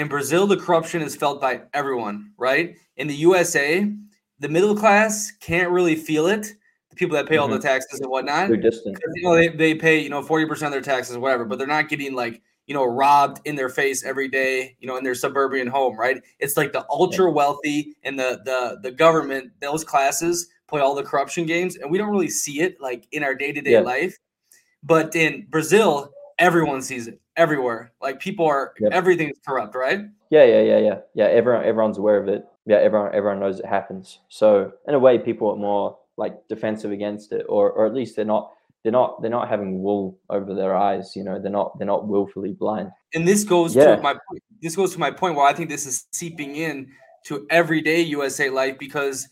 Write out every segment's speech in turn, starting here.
In Brazil, the corruption is felt by everyone, right? In the USA, the middle class can't really feel it. The people that pay mm-hmm. all the mm-hmm. taxes and whatnot, they're distant. You know, they, they pay you know forty percent of their taxes, whatever, but they're not getting like you know robbed in their face every day, you know, in their suburban home, right? It's like the ultra wealthy and the the the government, those classes play all the corruption games, and we don't really see it like in our day to day life. But in Brazil, everyone sees it everywhere. Like people are yep. everything's corrupt, right? Yeah, yeah, yeah, yeah, yeah. Everyone, everyone's aware of it. Yeah, everyone, everyone knows it happens. So in a way, people are more like defensive against it, or or at least they're not they're not they're not having wool over their eyes. You know, they're not they're not willfully blind. And this goes yeah. to my this goes to my point where I think this is seeping in to everyday USA life because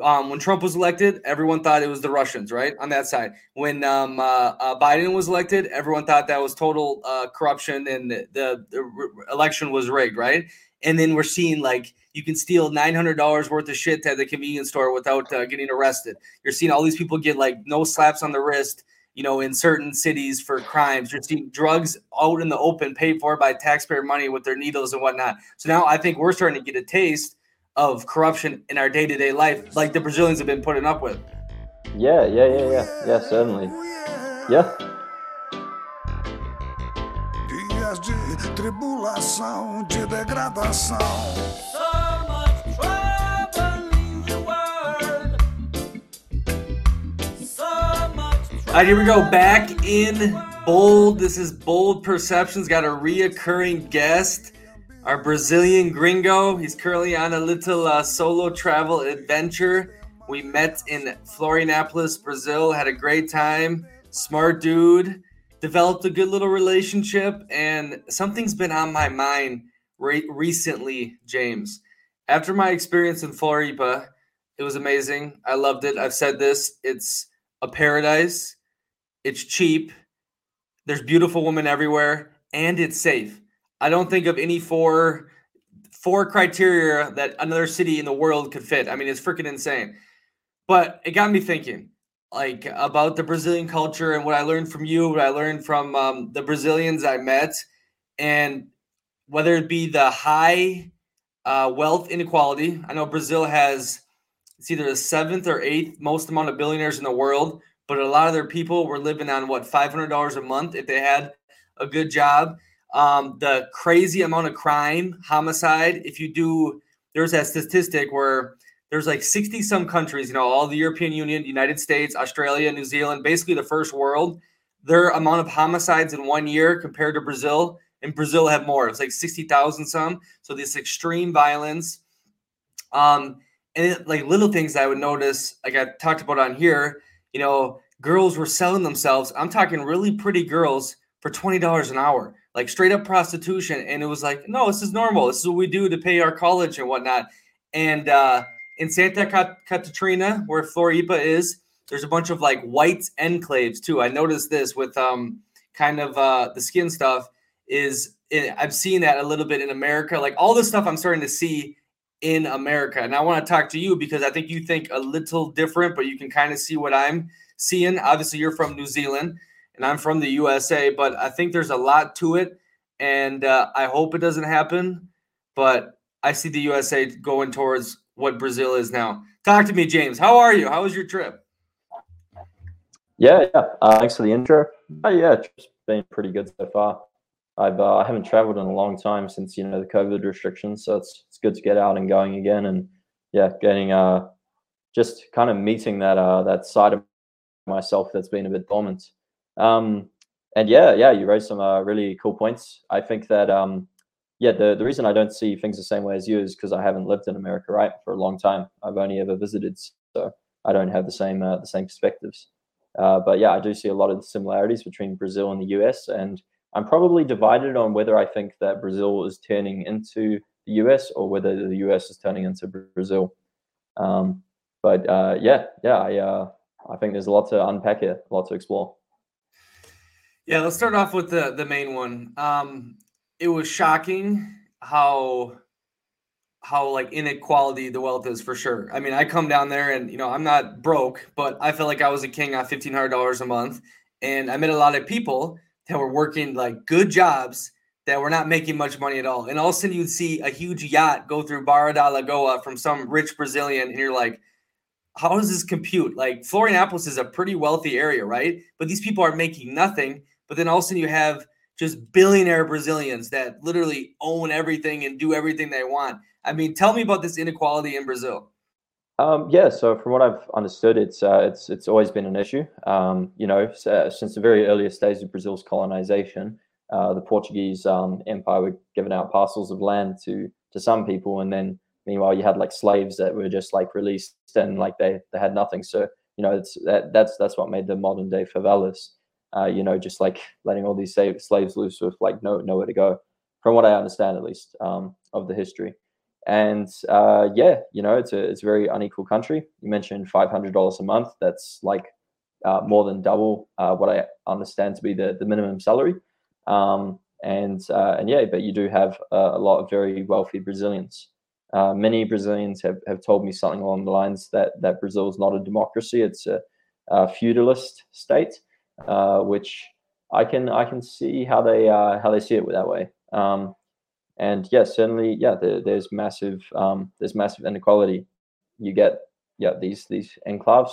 um, when Trump was elected, everyone thought it was the Russians, right? On that side. When um, uh, uh, Biden was elected, everyone thought that was total uh, corruption and the, the, the re- election was rigged, right? And then we're seeing like you can steal nine hundred dollars worth of shit at the convenience store without uh, getting arrested. You're seeing all these people get like no slaps on the wrist, you know, in certain cities for crimes. You're seeing drugs out in the open, paid for by taxpayer money with their needles and whatnot. So now I think we're starting to get a taste of corruption in our day to day life, like the Brazilians have been putting up with. Yeah, yeah, yeah, yeah, yeah, certainly. Yeah. Dias de tribulação, de degradação. All right, here we go. Back in bold. This is bold perceptions. Got a reoccurring guest our Brazilian gringo. He's currently on a little uh, solo travel adventure. We met in Florianopolis, Brazil, had a great time. Smart dude, developed a good little relationship, and something's been on my mind re- recently, James. After my experience in Floripa, it was amazing. I loved it. I've said this it's a paradise, it's cheap, there's beautiful women everywhere, and it's safe. I don't think of any four four criteria that another city in the world could fit. I mean, it's freaking insane. But it got me thinking, like about the Brazilian culture and what I learned from you, what I learned from um, the Brazilians I met, and whether it be the high uh, wealth inequality. I know Brazil has it's either the seventh or eighth most amount of billionaires in the world, but a lot of their people were living on what five hundred dollars a month if they had a good job um, the crazy amount of crime, homicide. If you do, there's that statistic where there's like 60 some countries, you know, all the European Union, United States, Australia, New Zealand, basically the first world. Their amount of homicides in one year compared to Brazil, and Brazil have more. It's like 60,000 some. So this extreme violence. Um, and it, like little things I would notice, like I talked about on here, you know, girls were selling themselves. I'm talking really pretty girls for $20 an hour like straight up prostitution. And it was like, no, this is normal. This is what we do to pay our college and whatnot. And uh, in Santa Catarina, where Floripa is, there's a bunch of like white enclaves too. I noticed this with um kind of uh the skin stuff is I've seen that a little bit in America. Like all this stuff I'm starting to see in America. And I want to talk to you because I think you think a little different, but you can kind of see what I'm seeing. Obviously, you're from New Zealand and I'm from the USA, but I think there's a lot to it, and uh, I hope it doesn't happen. But I see the USA going towards what Brazil is now. Talk to me, James. How are you? How was your trip? Yeah, yeah. Uh, thanks for the intro. Oh, yeah, it's been pretty good so far. I've uh, I haven't traveled in a long time since you know the COVID restrictions, so it's it's good to get out and going again, and yeah, getting uh just kind of meeting that uh that side of myself that's been a bit dormant. Um, and yeah, yeah, you raised some uh, really cool points. I think that um, yeah, the the reason I don't see things the same way as you is because I haven't lived in America, right, for a long time. I've only ever visited, so I don't have the same uh, the same perspectives. Uh, but yeah, I do see a lot of similarities between Brazil and the US, and I'm probably divided on whether I think that Brazil is turning into the US or whether the US is turning into Brazil. Um, but uh, yeah, yeah, I uh, I think there's a lot to unpack here, a lot to explore. Yeah, let's start off with the the main one. Um, it was shocking how how like inequality the wealth is for sure. I mean, I come down there and you know I'm not broke, but I feel like I was a king on fifteen hundred dollars a month, and I met a lot of people that were working like good jobs that were not making much money at all. And all of a sudden you'd see a huge yacht go through Barra da Lagoa from some rich Brazilian, and you're like, how does this compute? Like Florianopolis is a pretty wealthy area, right? But these people are making nothing. But then all of a sudden you have just billionaire Brazilians that literally own everything and do everything they want. I mean, tell me about this inequality in Brazil. Um, yeah, so from what I've understood, it's uh, it's it's always been an issue. Um, you know, uh, since the very earliest days of Brazil's colonization, uh, the Portuguese um, Empire were giving out parcels of land to to some people, and then meanwhile you had like slaves that were just like released and like they they had nothing. So you know, it's that that's that's what made the modern day favelas. Uh, you know, just like letting all these slaves loose with like no nowhere to go, from what I understand at least um, of the history. And uh, yeah, you know, it's a it's a very unequal country. You mentioned five hundred dollars a month. That's like uh, more than double uh, what I understand to be the the minimum salary. Um, and uh, and yeah, but you do have a lot of very wealthy Brazilians. Uh, many Brazilians have, have told me something along the lines that that Brazil is not a democracy; it's a, a feudalist state, uh, which I can I can see how they how they see it that way. Um, and yes, yeah, certainly, yeah, there, there's massive um, there's massive inequality. You get yeah these these enclaves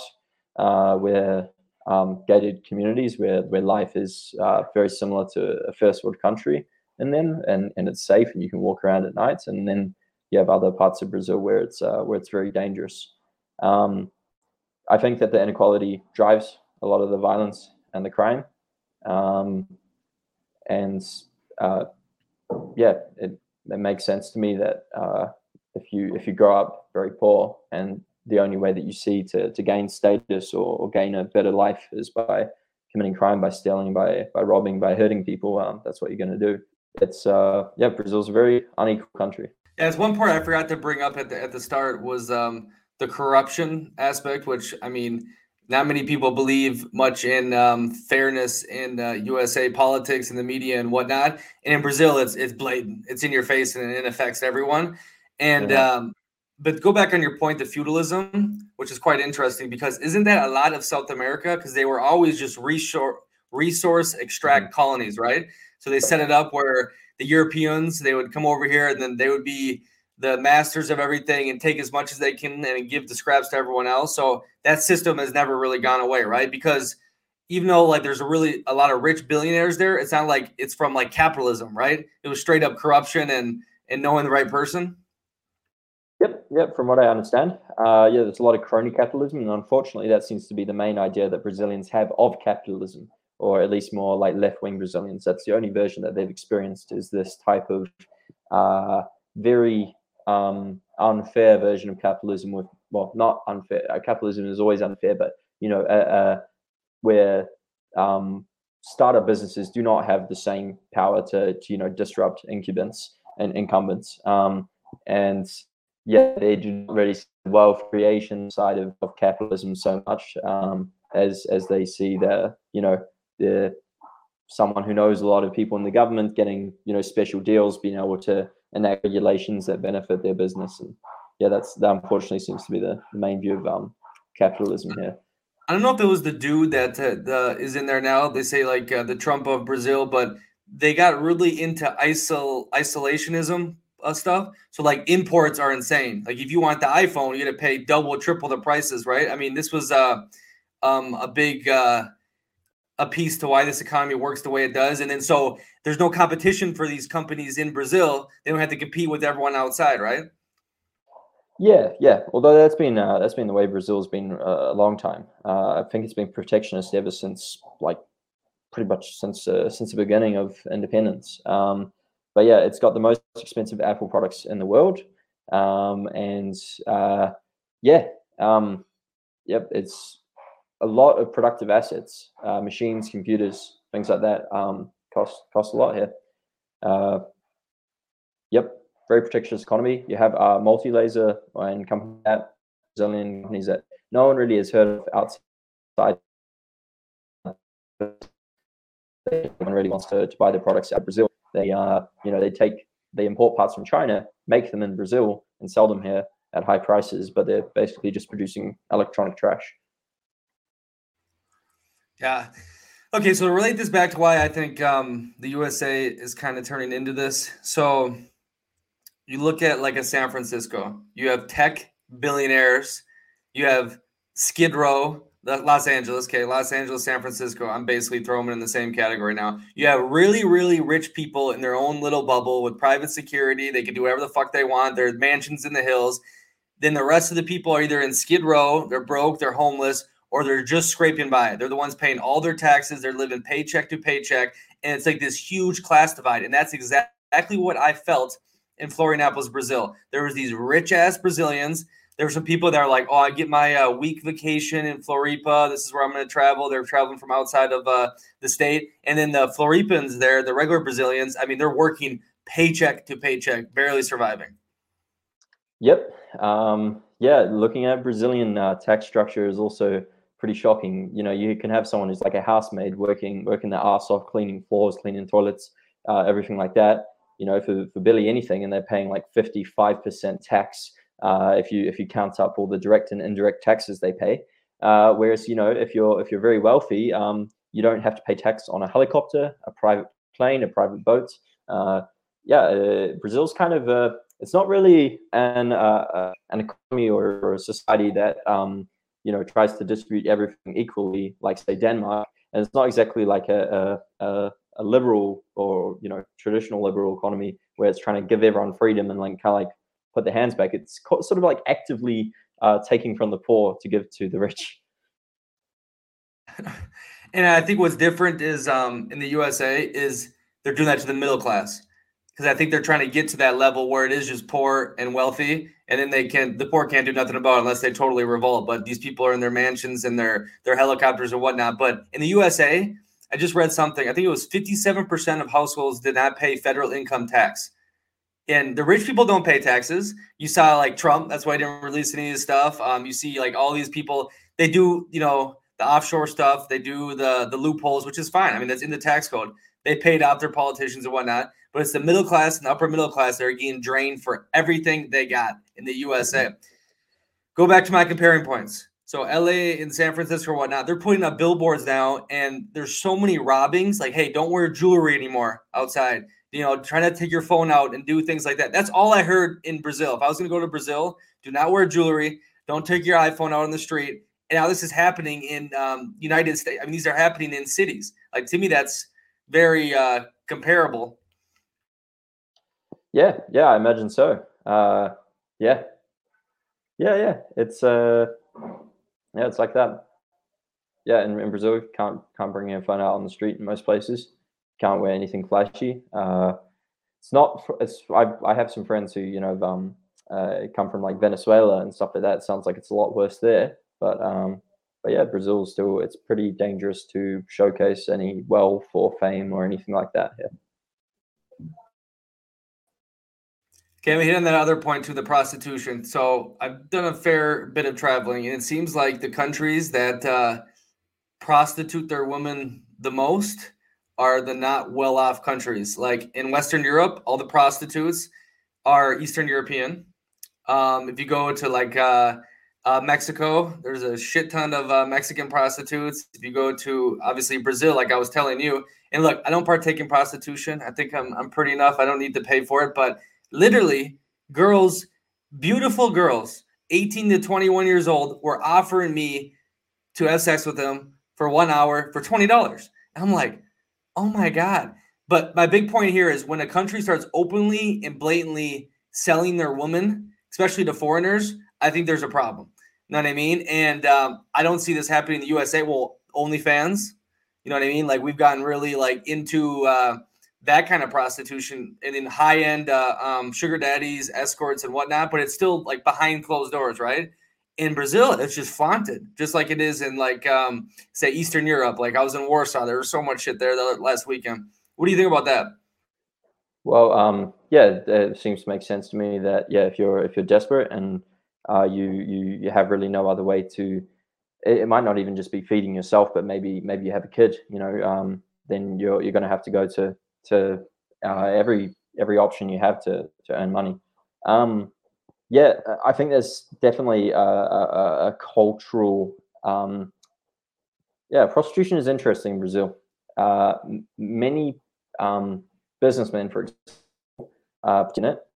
uh, where um, gated communities where where life is uh, very similar to a first world country, and then and and it's safe and you can walk around at night, and then you have other parts of Brazil where it's uh, where it's very dangerous. Um, I think that the inequality drives a lot of the violence and the crime, um, and uh, yeah, it, it makes sense to me that uh, if you if you grow up very poor and the only way that you see to, to gain status or, or gain a better life is by committing crime, by stealing, by by robbing, by hurting people, um, that's what you're going to do. It's uh, yeah, Brazil's a very unequal country. Yeah, it's one part I forgot to bring up at the at the start was um, the corruption aspect, which I mean not many people believe much in um, fairness in uh, USA politics and the media and whatnot. And in Brazil, it's it's blatant. It's in your face and it affects everyone. And yeah. um, but go back on your point, the feudalism, which is quite interesting because isn't that a lot of South America? Because they were always just resource resource extract mm-hmm. colonies, right? So they set it up where the Europeans they would come over here and then they would be the masters of everything and take as much as they can and give the scraps to everyone else. So that system has never really gone away, right? Because even though like there's a really a lot of rich billionaires there, it's not like it's from like capitalism, right? It was straight up corruption and and knowing the right person. Yep, yep. From what I understand, uh, yeah, there's a lot of crony capitalism, and unfortunately, that seems to be the main idea that Brazilians have of capitalism, or at least more like left-wing Brazilians. That's the only version that they've experienced is this type of uh, very um, unfair version of capitalism with well not unfair uh, capitalism is always unfair but you know uh, uh, where um, startup businesses do not have the same power to, to you know disrupt incumbents and incumbents. Um, and yeah they do not really wealth creation side of, of capitalism so much um, as as they see the you know the someone who knows a lot of people in the government getting you know special deals being able to enact regulations that benefit their business. And yeah that's that unfortunately seems to be the, main view of um, capitalism here. I don't know if it was the dude that uh, is in there now. They say like uh, the trump of brazil but they got really into isol isolationism uh, stuff. So like imports are insane. Like if you want the iphone you got to pay double triple the prices right? I mean this was uh, um, a big uh, a piece to why this economy works the way it does. And then so there's no competition for these companies in Brazil. They don't have to compete with everyone outside, right? Yeah, yeah. Although that's been uh, that's been the way Brazil's been uh, a long time. Uh, I think it's been protectionist ever since, like, pretty much since uh, since the beginning of independence. Um, but yeah, it's got the most expensive Apple products in the world, um, and uh, yeah, um, yep, it's a lot of productive assets, uh, machines, computers, things like that, um, cost cost a lot here. Uh, yep, very protectionist economy. You have uh, Multilaser and companies that Brazilian companies that no one really has heard of outside. No one really wants to, to buy their products out of Brazil. They uh, you know, they take they import parts from China, make them in Brazil, and sell them here at high prices, but they're basically just producing electronic trash. Yeah. Okay, so to relate this back to why I think um, the USA is kind of turning into this. So you look at like a San Francisco, you have tech billionaires, you have Skid Row, Los Angeles, okay, Los Angeles, San Francisco. I'm basically throwing them in the same category now. You have really, really rich people in their own little bubble with private security. They can do whatever the fuck they want. There's mansions in the hills. Then the rest of the people are either in Skid Row, they're broke, they're homeless, or they're just scraping by. They're the ones paying all their taxes. They're living paycheck to paycheck. And it's like this huge class divide. And that's exactly what I felt in Florianopolis, Brazil. There was these rich ass Brazilians. There were some people that are like, oh, I get my uh, week vacation in Floripa. This is where I'm going to travel. They're traveling from outside of uh, the state. And then the Floripans there, the regular Brazilians, I mean, they're working paycheck to paycheck, barely surviving. Yep. Um, yeah, looking at Brazilian uh, tax structure is also pretty shocking. You know, you can have someone who's like a housemaid working working their ass off, cleaning floors, cleaning toilets, uh, everything like that. You know, for, for barely anything, and they're paying like fifty five percent tax uh, if you if you count up all the direct and indirect taxes they pay. Uh, whereas you know, if you're if you're very wealthy, um, you don't have to pay tax on a helicopter, a private plane, a private boat. Uh, yeah, uh, Brazil's kind of a it's not really an uh, an economy or, or, a society that um, you know tries to distribute everything equally, like say Denmark, and it's not exactly like a, a, a liberal or you know traditional liberal economy where it's trying to give everyone freedom and like kind of like put their hands back. It's sort of like actively uh, taking from the poor to give to the rich. and I think what's different is um, in the USA is they're doing that to the middle class because I think they're trying to get to that level where it is just poor and wealthy, and then they can't the poor can't do nothing about it unless they totally revolt. But these people are in their mansions and their their helicopters and whatnot. But in the USA, I just read something. I think it was fifty seven percent of households did not pay federal income tax. And the rich people don't pay taxes. You saw like Trump, that's why he didn't release any of his stuff. Um, you see like all these people, they do, you know, the offshore stuff, they do the the loopholes, which is fine. I mean, that's in the tax code. They paid out their politicians and whatnot but it's the middle class and upper middle class that are getting drained for everything they got in the USA. Go back to my comparing points. So LA and San Francisco or whatnot, they're putting up billboards now, and there's so many robbings. Like, hey, don't wear jewelry anymore outside. You know, trying to take your phone out and do things like that. That's all I heard in Brazil. If I was going to go to Brazil, do not wear jewelry. Don't take your iPhone out on the street. And now this is happening in um, United States. I mean, these are happening in cities. Like to me, that's very uh, comparable yeah, yeah, I imagine so. Uh, yeah, yeah, yeah. It's uh, yeah, it's like that. Yeah, in, in Brazil, can't can't bring your phone out on the street in most places. Can't wear anything flashy. Uh, it's not. It's I I have some friends who you know um uh, come from like Venezuela and stuff like that. It sounds like it's a lot worse there, but um, but yeah, Brazil still it's pretty dangerous to showcase any wealth or fame or anything like that. Yeah. Okay, we hit on that other point to the prostitution. So I've done a fair bit of traveling, and it seems like the countries that uh, prostitute their women the most are the not well-off countries. Like in Western Europe, all the prostitutes are Eastern European. Um, if you go to like uh, uh, Mexico, there's a shit ton of uh, Mexican prostitutes. If you go to obviously Brazil, like I was telling you, and look, I don't partake in prostitution. I think I'm I'm pretty enough. I don't need to pay for it, but literally girls, beautiful girls, 18 to 21 years old, were offering me to have sex with them for one hour for $20. I'm like, oh my God. But my big point here is when a country starts openly and blatantly selling their woman, especially to foreigners, I think there's a problem. You know what I mean? And um, I don't see this happening in the USA. Well, OnlyFans, you know what I mean? Like we've gotten really like into uh, that kind of prostitution and in high end uh, um, sugar daddies, escorts, and whatnot, but it's still like behind closed doors, right? In Brazil, it's just flaunted, just like it is in like um, say Eastern Europe. Like I was in Warsaw, there was so much shit there the last weekend. What do you think about that? Well, um, yeah, it seems to make sense to me that yeah, if you're if you're desperate and uh, you you you have really no other way to, it, it, might not even just be feeding yourself, but maybe maybe you have a kid, you know, um, then you're you're going to have to go to to uh, every every option you have to to earn money. Um, yeah, I think there's definitely a, a, a cultural. Um, yeah, prostitution is interesting in Brazil. uh, many um, businessmen, for example, uh,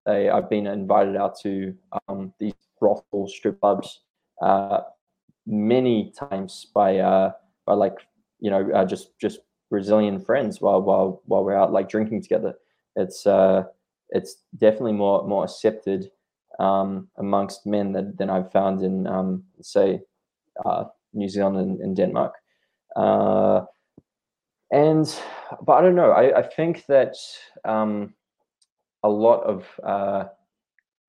they, I've been invited out to um, these brothel strip clubs uh, many times by uh, by like you know uh, just just Brazilian friends while while while we're out like drinking together. It's uh, it's definitely more more accepted um, amongst men than, than I've found in um, say uh, New Zealand and, and Denmark. Uh, and but I don't know. I, I think that um, a lot of uh,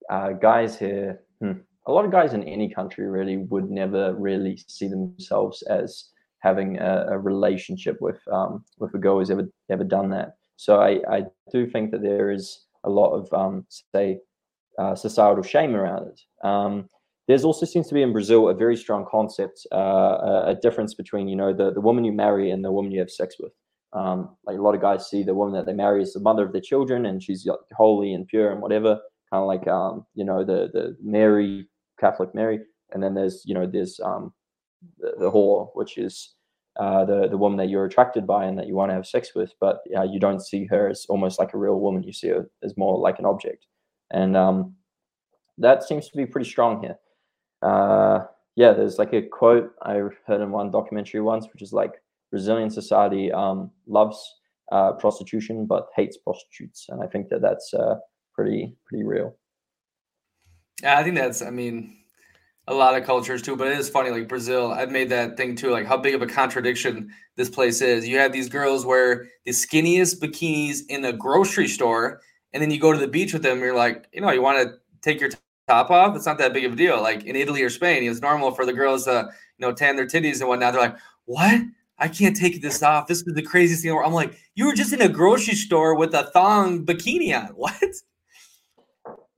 uh, guys here, hmm, a lot of guys in any country really would never really see themselves as having a, a relationship with um, with a girl who's ever ever done that. So I, I do think that there is a lot of um, say uh, societal shame around it. Um, there's also seems to be in Brazil a very strong concept, uh, a, difference between you know the, the woman you marry and the woman you have sex with. Um, like a lot of guys see the woman that they marry as the mother of their children, and she's holy and pure and whatever, kind of like um, you know the the Mary Catholic Mary, and then there's you know there's um, the, the whore, which is uh, the the woman that you're attracted by and that you want to have sex with, but uh, you don't see her as almost like a real woman. You see her as more like an object, and um, that seems to be pretty strong here uh, yeah, there's like a quote I heard in one documentary once, which is like Brazilian society um, loves uh, prostitution but hates prostitutes, and I think that that's uh, pretty pretty real. Yeah, I think that's. I mean, a lot of cultures too, but it is funny. Like Brazil, I've made that thing too. Like how big of a contradiction this place is. You have these girls wear the skinniest bikinis in a grocery store, and then you go to the beach with them. You're like, you know, you want to take your top off, it's not that big of a deal. Like in Italy or Spain, it's normal for the girls to, you know, tan their titties and whatnot. They're like, what? I can't take this off. This is the craziest thing. I'm like, you were just in a grocery store with a thong bikini on. What?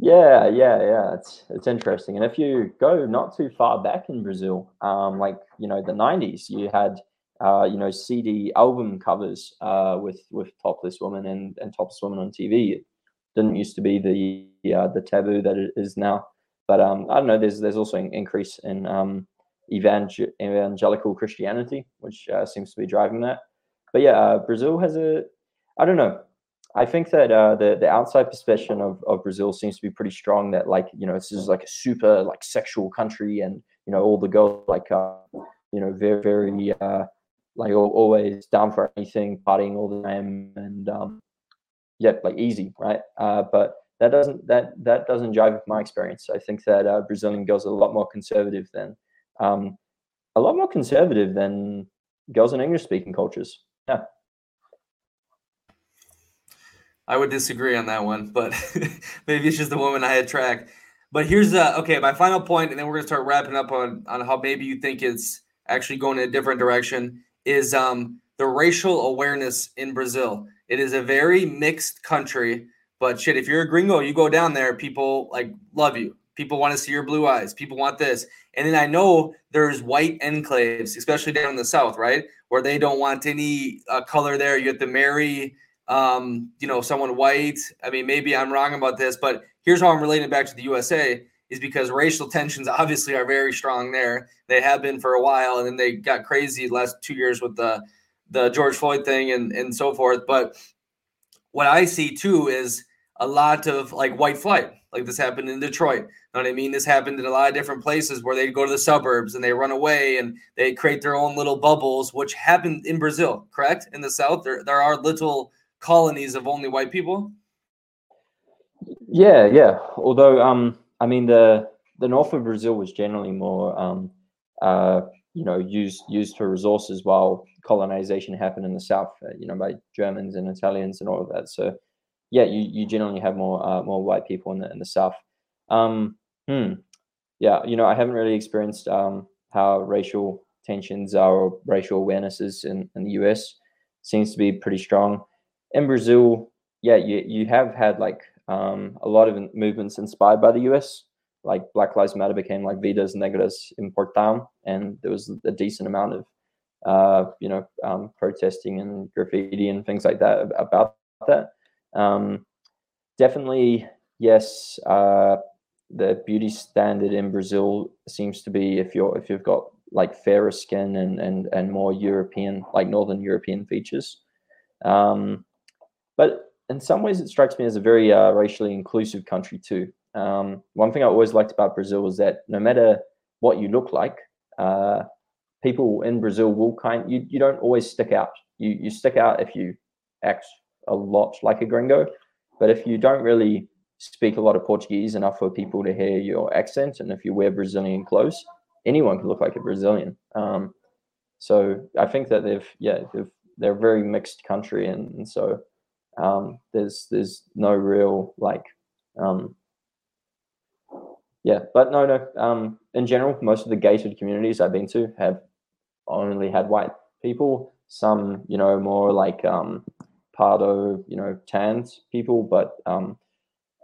Yeah, yeah, yeah. It's it's interesting. And if you go not too far back in Brazil, um, like you know the '90s, you had uh, you know CD album covers uh, with with topless women and and topless women on TV. It didn't used to be the uh, the taboo that it is now. But um, I don't know. There's there's also an increase in um, evangel- evangelical Christianity, which uh, seems to be driving that. But yeah, uh, Brazil has a. I don't know. I think that uh, the the outside perception of, of Brazil seems to be pretty strong. That like you know this is like a super like sexual country, and you know all the girls like uh, you know very very uh, like always down for anything, partying all the time, and um, yeah, like easy, right? Uh, but that doesn't that that doesn't jive with my experience. I think that uh, Brazilian girls are a lot more conservative than um, a lot more conservative than girls in English speaking cultures. Yeah. I would disagree on that one, but maybe it's just the woman I attract. But here's uh okay, my final point, and then we're gonna start wrapping up on on how maybe you think it's actually going in a different direction. Is um the racial awareness in Brazil. It is a very mixed country, but shit, if you're a gringo, you go down there, people like love you. People want to see your blue eyes. People want this. And then I know there's white enclaves, especially down in the south, right? Where they don't want any uh, color there. You have to marry, um, you know, someone white. I mean, maybe I'm wrong about this, but here's how I'm relating back to the USA is because racial tensions obviously are very strong there. They have been for a while, and then they got crazy the last two years with the the George Floyd thing and and so forth. But what I see too is a lot of like white flight. Like this happened in Detroit. You know what I mean? This happened in a lot of different places where they go to the suburbs and they run away and they create their own little bubbles, which happened in Brazil, correct? In the South, there, there are little colonies of only white people. Yeah, yeah. Although, um, I mean, the the north of Brazil was generally more, um, uh, you know, used used for resources, while colonization happened in the south, uh, you know, by Germans and Italians and all of that. So, yeah, you, you generally have more uh, more white people in the in the south. Um, hmm. Yeah, you know, I haven't really experienced um, how racial tensions are or racial awarenesses in, in the US. Seems to be pretty strong. In Brazil, yeah, you you have had like um, a lot of movements inspired by the US. Like Black Lives Matter became like Vidas Negras in Importam, and there was a decent amount of uh, you know, um, protesting and graffiti and things like that about that. Um, definitely, yes. Uh, the beauty standard in Brazil seems to be if you're if you've got like fairer skin and and and more European, like Northern European features. Um, but in some ways, it strikes me as a very uh, racially inclusive country too. Um, one thing I always liked about Brazil was that no matter what you look like, uh, people in Brazil will kind you you don't always stick out. You you stick out if you act a lot like a gringo, but if you don't really speak a lot of Portuguese enough for people to hear your accent, and if you wear Brazilian clothes, anyone can look like a Brazilian. Um, so I think that they've yeah they've, they're a very mixed country, and, and so um, there's there's no real like um, yeah, but no no um, in general most of the gated communities I've been to have only had white people. Some you know more like um, pardo you know tanned people, but um,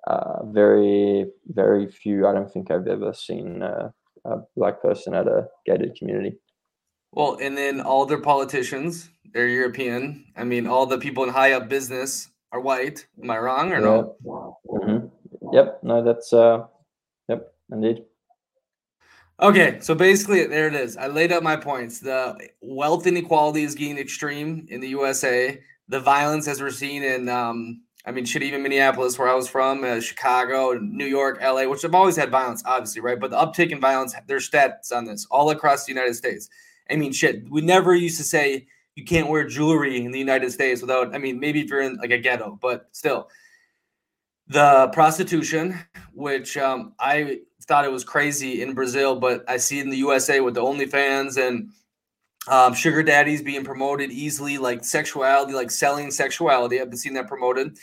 uh, very very few. I don't think I've ever seen a, a black person at a gated community. Well, and then all their politicians, they're European. I mean, all the people in high up business are white. Am I wrong or no? Mm-hmm. Yep. No, that's uh, yep, indeed. Okay, so basically, there it is. I laid out my points. The wealth inequality is getting extreme in the USA. The violence, as we're seeing in, um, I mean, shit, even Minneapolis, where I was from, uh, Chicago, New York, LA, which have always had violence, obviously, right? But the uptick in violence, there's stats on this all across the United States. I mean, shit, we never used to say you can't wear jewelry in the United States without, I mean, maybe if you're in like a ghetto, but still. The prostitution, which um, I thought it was crazy in Brazil, but I see in the USA with the OnlyFans and um, sugar daddies being promoted easily, like sexuality, like selling sexuality. I've been seeing that promoted.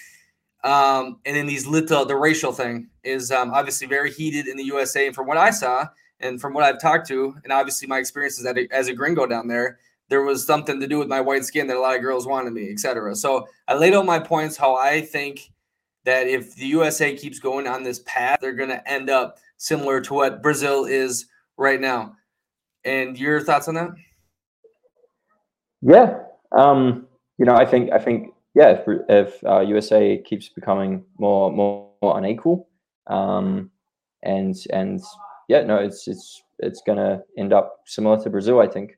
Um, and then these little, the racial thing is um, obviously very heated in the USA. And from what I saw, and from what I've talked to, and obviously my experiences as a gringo down there, there was something to do with my white skin that a lot of girls wanted me, etc. So I laid out my points how I think that if the USA keeps going on this path, they're going to end up similar to what Brazil is right now. And your thoughts on that? Yeah, um, you know, I think I think yeah, if, if uh, USA keeps becoming more more, more unequal, um, and and yeah, no, it's it's it's gonna end up similar to Brazil, I think.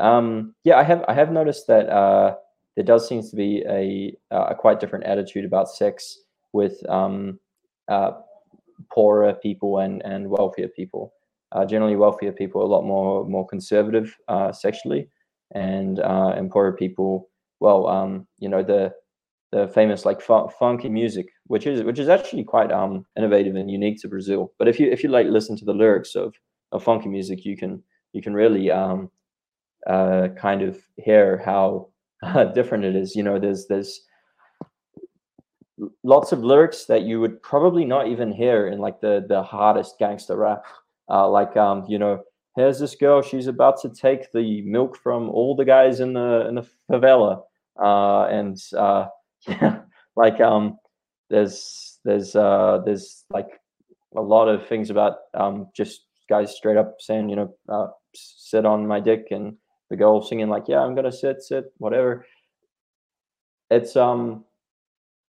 Um, yeah, I have I have noticed that uh, there does seem to be a a quite different attitude about sex with um, uh, poorer people and and wealthier people. Uh, generally, wealthier people are a lot more more conservative uh, sexually, and uh, and poorer people, well, um, you know the the famous like funky music, which is which is actually quite um, innovative and unique to Brazil. But if you if you like listen to the lyrics of, of funky music, you can you can really um, uh, kind of hear how uh, different it is. You know, there's there's lots of lyrics that you would probably not even hear in like the the hardest gangster rap. Uh, like um, you know, here's this girl, she's about to take the milk from all the guys in the in the favela, uh, and uh, yeah, like um, there's there's uh, there's like a lot of things about um, just guys straight up saying, you know, uh, sit on my dick, and the girl singing like, yeah, I'm gonna sit, sit, whatever. It's um,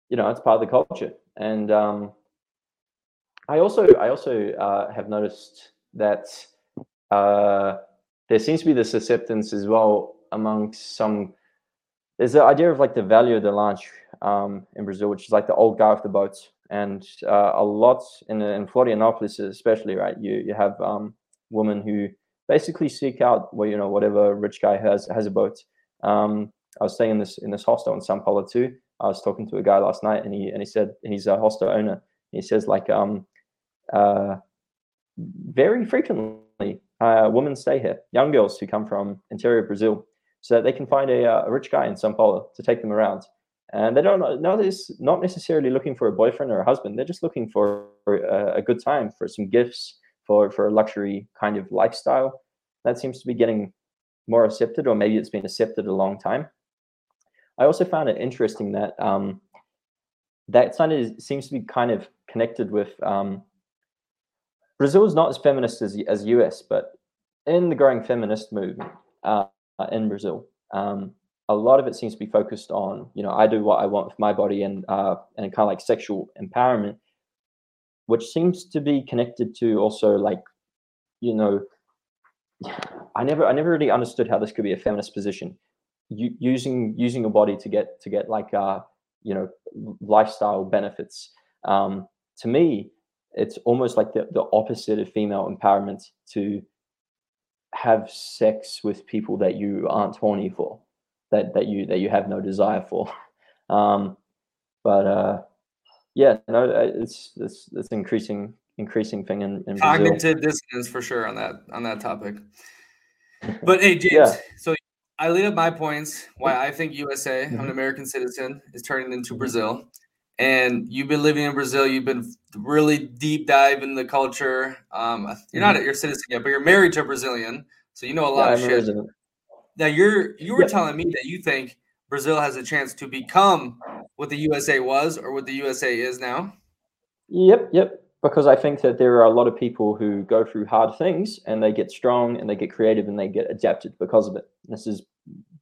you know, it's part of the culture, and um, I also I also uh, have noticed that uh, there seems to be this acceptance as well among some. There's the idea of like the value of the launch um, in Brazil, which is like the old guy with the boats, and uh, a lot in in Florianopolis, especially, right? You you have um, women who basically seek out well, you know, whatever rich guy has has a boat. Um, I was staying in this in this hostel in São Paulo too. I was talking to a guy last night, and he and he said he's a hostel owner. He says like um, uh, very frequently uh, women stay here, young girls who come from interior Brazil, so that they can find a, uh, a rich guy in São Paulo to take them around. And they don't know this not necessarily looking for a boyfriend or a husband. They're just looking for a, a good time, for some gifts, for for a luxury kind of lifestyle. That seems to be getting more accepted, or maybe it's been accepted a long time. I also found it interesting that um, that kind of seems to be kind of connected with um, Brazil is not as feminist as as US, but in the growing feminist movement uh, in Brazil, um, a lot of it seems to be focused on you know I do what I want with my body and uh, and kind of like sexual empowerment, which seems to be connected to also like you know I never I never really understood how this could be a feminist position. Using using your body to get to get like uh you know lifestyle benefits. Um, to me, it's almost like the, the opposite of female empowerment to have sex with people that you aren't horny for, that that you that you have no desire for. Um, but uh, yeah, no, uh, it's it's it's increasing increasing thing in, in cognitive Brazil. dissonance for sure on that on that topic. But hey, James, yeah. so I laid up my points why I think USA, mm-hmm. I'm an American citizen, is turning into mm-hmm. Brazil. And you've been living in Brazil. You've been really deep dive in the culture. Um, you're not mm-hmm. your citizen yet, but you're married to a Brazilian, so you know a lot yeah, of I'm shit. Resident. Now you're you were telling me that you think Brazil has a chance to become what the USA was or what the USA is now. Yep, yep because I think that there are a lot of people who go through hard things and they get strong and they get creative and they get adapted because of it. This is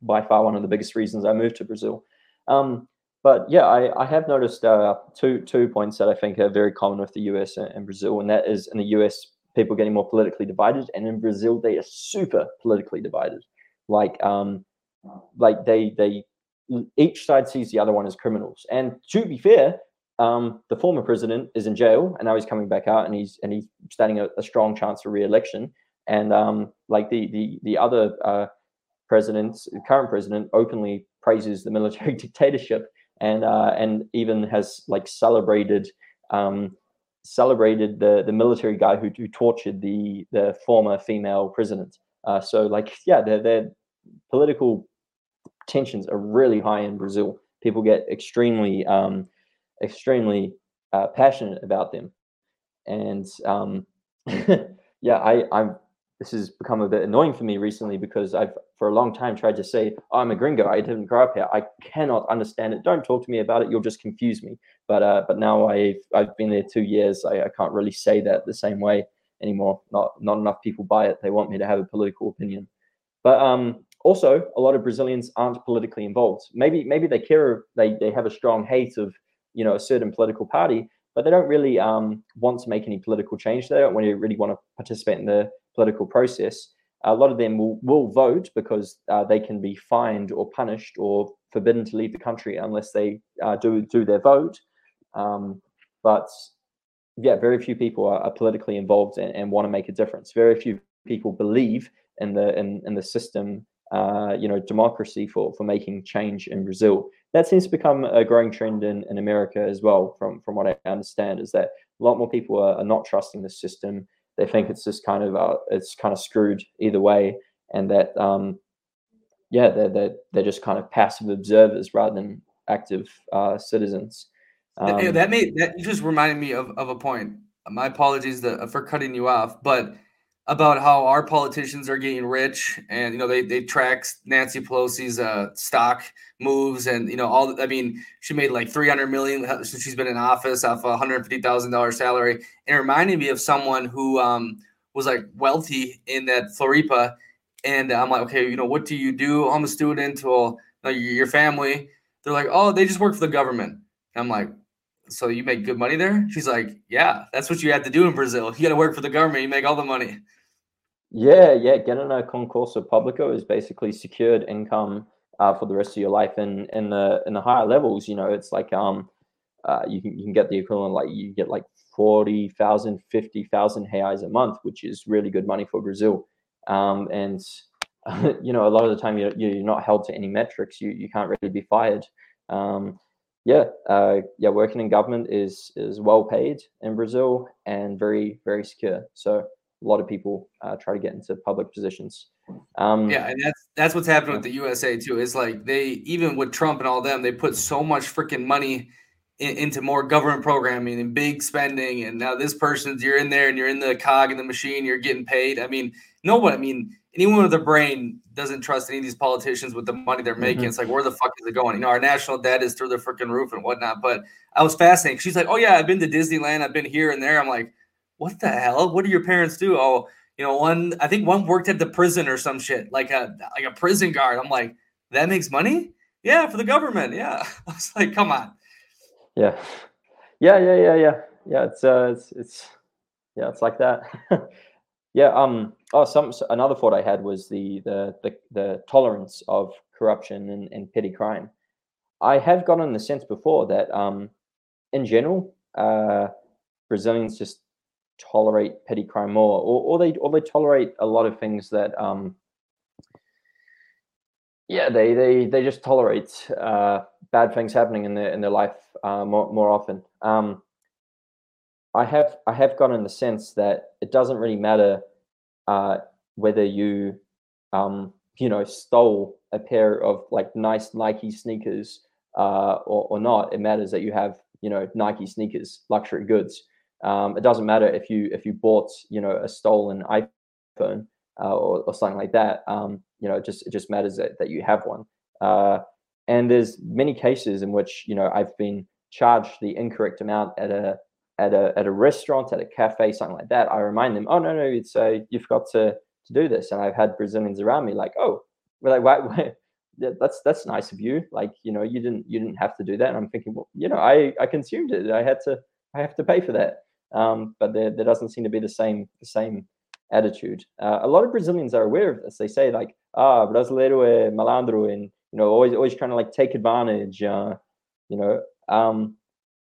by far one of the biggest reasons I moved to Brazil. Um, but yeah, I, I have noticed uh, two two points that I think are very common with the US and Brazil, and that is in the US people getting more politically divided, and in Brazil they are super politically divided. Like um, like they they each side sees the other one as criminals. And to be fair, um, the former president is in jail, and now he's coming back out, and he's and he's standing a, a strong chance for re-election. And um, like the the the other uh, presidents, current president openly praises the military dictatorship, and uh, and even has like celebrated um, celebrated the the military guy who, who tortured the the former female president. Uh, so like yeah, their their political tensions are really high in Brazil. People get extremely um, extremely uh, passionate about them. And um, yeah, I, I'm. This has become a bit annoying for me recently because I've for a long time tried to say oh, I'm a gringo. I didn't grow up here. I cannot understand it. Don't talk to me about it. You'll just confuse me. But uh, but now I've I've been there two years. I, I can't really say that the same way anymore. Not not enough people buy it. They want me to have a political opinion. But um, also, a lot of Brazilians aren't politically involved. Maybe maybe they care. They they have a strong hate of you know a certain political party, but they don't really um, want to make any political change. They don't really, really want to participate in the political process. A lot of them will, will vote because uh, they can be fined or punished or forbidden to leave the country unless they uh, do do their vote. Um, but yeah, very few people are, are politically involved and, and, want to make a difference. Very few people believe in the in, in the system, uh, you know, democracy for for making change in Brazil that seems to become a growing trend in, in America as well, from, from what I understand, is that a lot more people are, are not trusting the system. They think it's just kind of uh, it's kind of screwed either way, and that um, yeah, they're, they're they're just kind of passive observers rather than active uh, citizens. Um, that made that just reminded me of, of a point. My apologies for cutting you off, but about how our politicians are getting rich and you know they they track Nancy Pelosi's uh, stock moves and you know all I mean she made like 300 million since she's been in office off a $150,000 salary. And it reminded me of someone who um, was like wealthy in that Floripa. And I'm like okay you know what do you do? I'm a student. Well you know, your family. They're like oh they just work for the government. And I'm like so you make good money there? She's like, yeah, that's what you have to do in Brazil. You got to work for the government. You make all the money. Yeah, yeah. Getting a concurso público is basically secured income uh, for the rest of your life. And in the in the higher levels, you know, it's like um, uh, you can you can get the equivalent like you get like 40,000, 50,000 reais a month, which is really good money for Brazil. Um, and you know, a lot of the time you're, you're not held to any metrics. You you can't really be fired. Um, yeah, uh, yeah, working in government is is well paid in Brazil and very very secure. So a lot of people uh, try to get into public positions. Um, yeah, and that's that's what's happening with the USA too. Is like they even with Trump and all them, they put so much freaking money in, into more government programming and big spending. And now this person's you're in there and you're in the cog in the machine, you're getting paid. I mean, no one. I mean, anyone with a brain doesn't trust any of these politicians with the money they're making. Mm-hmm. It's like, where the fuck is it going? You know, our national debt is through the freaking roof and whatnot. But I was fascinated. She's like, oh yeah, I've been to Disneyland. I've been here and there. I'm like, what the hell? What do your parents do? Oh, you know, one I think one worked at the prison or some shit, like a like a prison guard. I'm like, that makes money? Yeah, for the government. Yeah. I was like, come on. Yeah. Yeah, yeah, yeah, yeah. Yeah, it's uh it's it's yeah, it's like that. Yeah. Um. Oh, some another thought I had was the the the, the tolerance of corruption and, and petty crime. I have gotten the sense before that um, in general, uh, Brazilians just tolerate petty crime more, or, or they or they tolerate a lot of things that um, yeah, they they they just tolerate uh, bad things happening in their in their life uh, more more often. Um, I have I have gotten the sense that it doesn't really matter uh, whether you um, you know stole a pair of like nice Nike sneakers uh, or, or not. It matters that you have you know Nike sneakers, luxury goods. Um, it doesn't matter if you if you bought you know a stolen iPhone uh, or, or, something like that. Um, you know, it just it just matters that, that you have one. Uh, and there's many cases in which you know I've been charged the incorrect amount at a at a at a restaurant, at a cafe, something like that. I remind them, oh no no, it's uh, you forgot to to do this. And I've had Brazilians around me like, oh, we're like, why, why? that's that's nice of you. Like you know, you didn't you didn't have to do that. And I'm thinking, well, you know, I I consumed it. I had to I have to pay for that. Um, but there there doesn't seem to be the same the same attitude. Uh, a lot of Brazilians are aware of this. They say like, ah, brasileiro é malandro, and you know, always always trying to like take advantage. Uh, you know, um,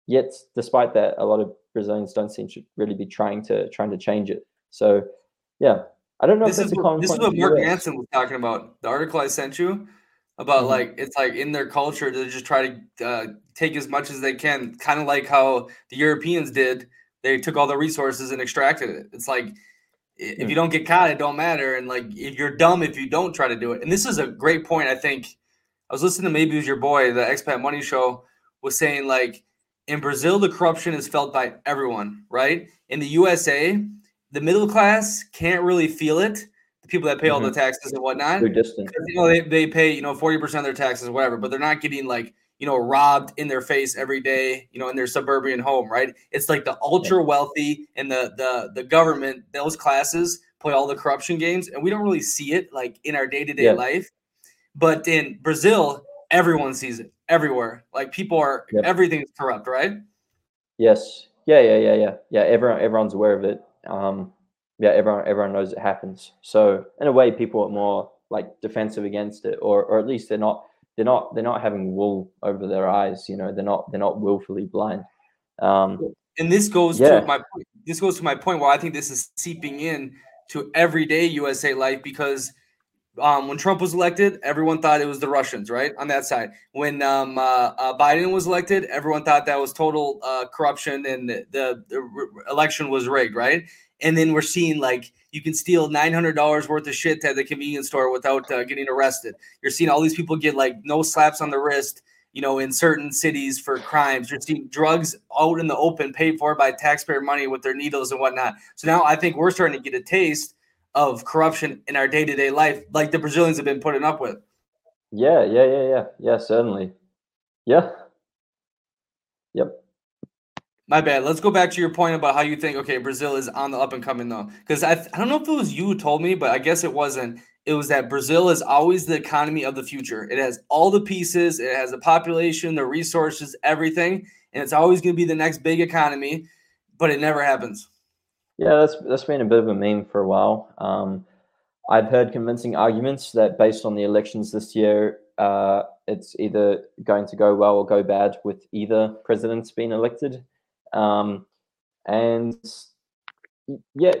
yet despite that, a lot of Brazilians don't seem to really be trying to trying to change it. So, yeah, I don't know. This is what, this is what Mark Manson was talking about. The article I sent you about mm-hmm. like it's like in their culture to just try to uh, take as much as they can, kind of like how the Europeans did. They took all the resources and extracted it. It's like if you mm. don't get caught, it don't matter. And like if you're dumb if you don't try to do it. And this is a great point. I think I was listening to maybe it was your boy, the expat money show, was saying like in Brazil the corruption is felt by everyone, right? In the USA, the middle class can't really feel it. The people that pay mm-hmm. all the mm-hmm. taxes and whatnot, they're distant. You know, they, they pay you know forty percent of their taxes, whatever, but they're not getting like you know, robbed in their face every day, you know, in their suburban home, right? It's like the ultra wealthy and the the the government, those classes play all the corruption games, and we don't really see it like in our day to day life. But in Brazil, everyone sees it everywhere. Like people are yep. everything is corrupt, right? Yes. Yeah, yeah, yeah, yeah. Yeah, everyone everyone's aware of it. Um yeah, everyone everyone knows it happens. So in a way people are more like defensive against it or or at least they're not they're not they're not having wool over their eyes. You know, they're not they're not willfully blind. Um, and this goes yeah. to my this goes to my point where I think this is seeping in to everyday USA life because um, when Trump was elected, everyone thought it was the Russians, right? On that side. When um, uh, uh, Biden was elected, everyone thought that was total uh, corruption and the, the, the election was rigged, right? And then we're seeing like you can steal $900 worth of shit at the convenience store without uh, getting arrested. You're seeing all these people get like no slaps on the wrist, you know, in certain cities for crimes. You're seeing drugs out in the open paid for by taxpayer money with their needles and whatnot. So now I think we're starting to get a taste of corruption in our day to day life, like the Brazilians have been putting up with. Yeah, yeah, yeah, yeah. Yeah, certainly. Yeah. Yep. My bad. Let's go back to your point about how you think okay, Brazil is on the up and coming though, because I I don't know if it was you who told me, but I guess it wasn't. It was that Brazil is always the economy of the future. It has all the pieces. It has the population, the resources, everything, and it's always going to be the next big economy. But it never happens. Yeah, that's that's been a bit of a meme for a while. Um, I've heard convincing arguments that based on the elections this year, uh, it's either going to go well or go bad with either president's being elected. Um, and yeah,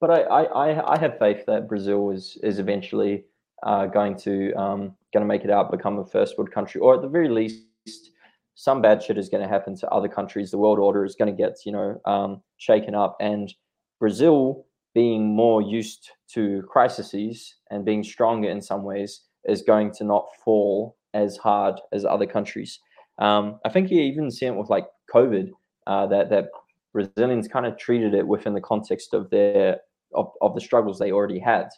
but I, I, I have faith that Brazil is is eventually uh, going to um, going to make it out, become a first world country, or at the very least, some bad shit is going to happen to other countries. The world order is going to get you know um, shaken up, and Brazil, being more used to crises and being stronger in some ways, is going to not fall as hard as other countries. Um, I think you even see it with like COVID, uh, that that Brazilians kind of treated it within the context of their of, of the struggles they already had,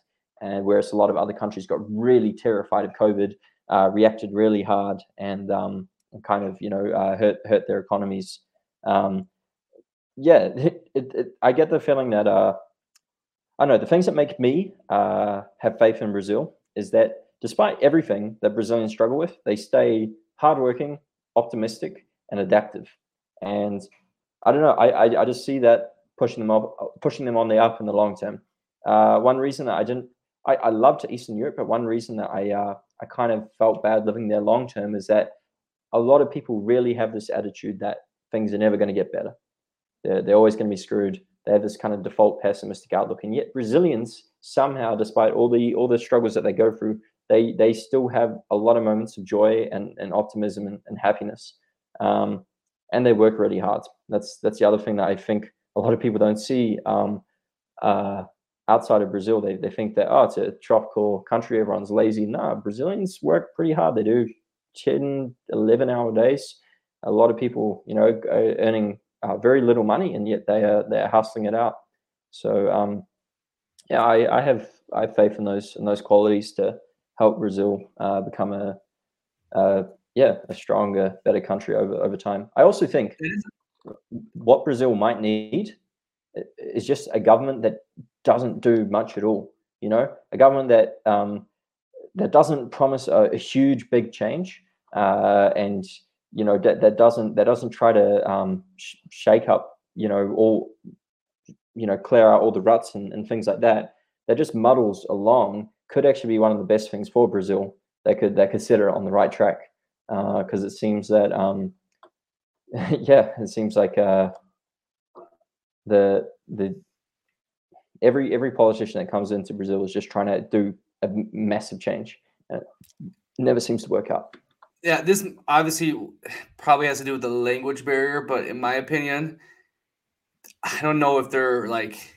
and whereas a lot of other countries got really terrified of COVID, uh, reacted really hard, and um, kind of you know uh, hurt hurt their economies. Um, yeah, it, it, it, I get the feeling that uh, I know the things that make me uh, have faith in Brazil is that despite everything that Brazilians struggle with, they stay hardworking, optimistic, and adaptive. And I don't know, I, I, I just see that pushing them up, pushing them on the up in the long term. Uh, one reason that I didn't, I, I loved Eastern Europe, but one reason that I uh, I kind of felt bad living there long term is that a lot of people really have this attitude that things are never going to get better. They're, they're always going to be screwed. They have this kind of default pessimistic outlook, and yet Brazilians somehow, despite all the all the struggles that they go through, they they still have a lot of moments of joy and, and optimism and, and happiness. Um, and they work really hard. That's that's the other thing that I think a lot of people don't see um, uh, outside of Brazil. They, they think that oh, it's a tropical country, everyone's lazy. No, Brazilians work pretty hard. They do 10, 11 hour days. A lot of people, you know, earning uh, very little money, and yet they are they're hustling it out. So um, yeah, I, I have I have faith in those in those qualities to help Brazil uh, become a, a yeah a stronger, better country over over time. I also think what Brazil might need is just a government that doesn't do much at all. You know, a government that um, that doesn't promise a, a huge big change uh, and you know that, that doesn't that doesn't try to um, sh- shake up you know all you know clear out all the ruts and, and things like that that just muddles along could actually be one of the best things for Brazil. They could they set it on the right track because uh, it seems that um, yeah, it seems like uh, the the every every politician that comes into Brazil is just trying to do a massive change. And it never seems to work out. Yeah, this obviously probably has to do with the language barrier, but in my opinion, I don't know if they're like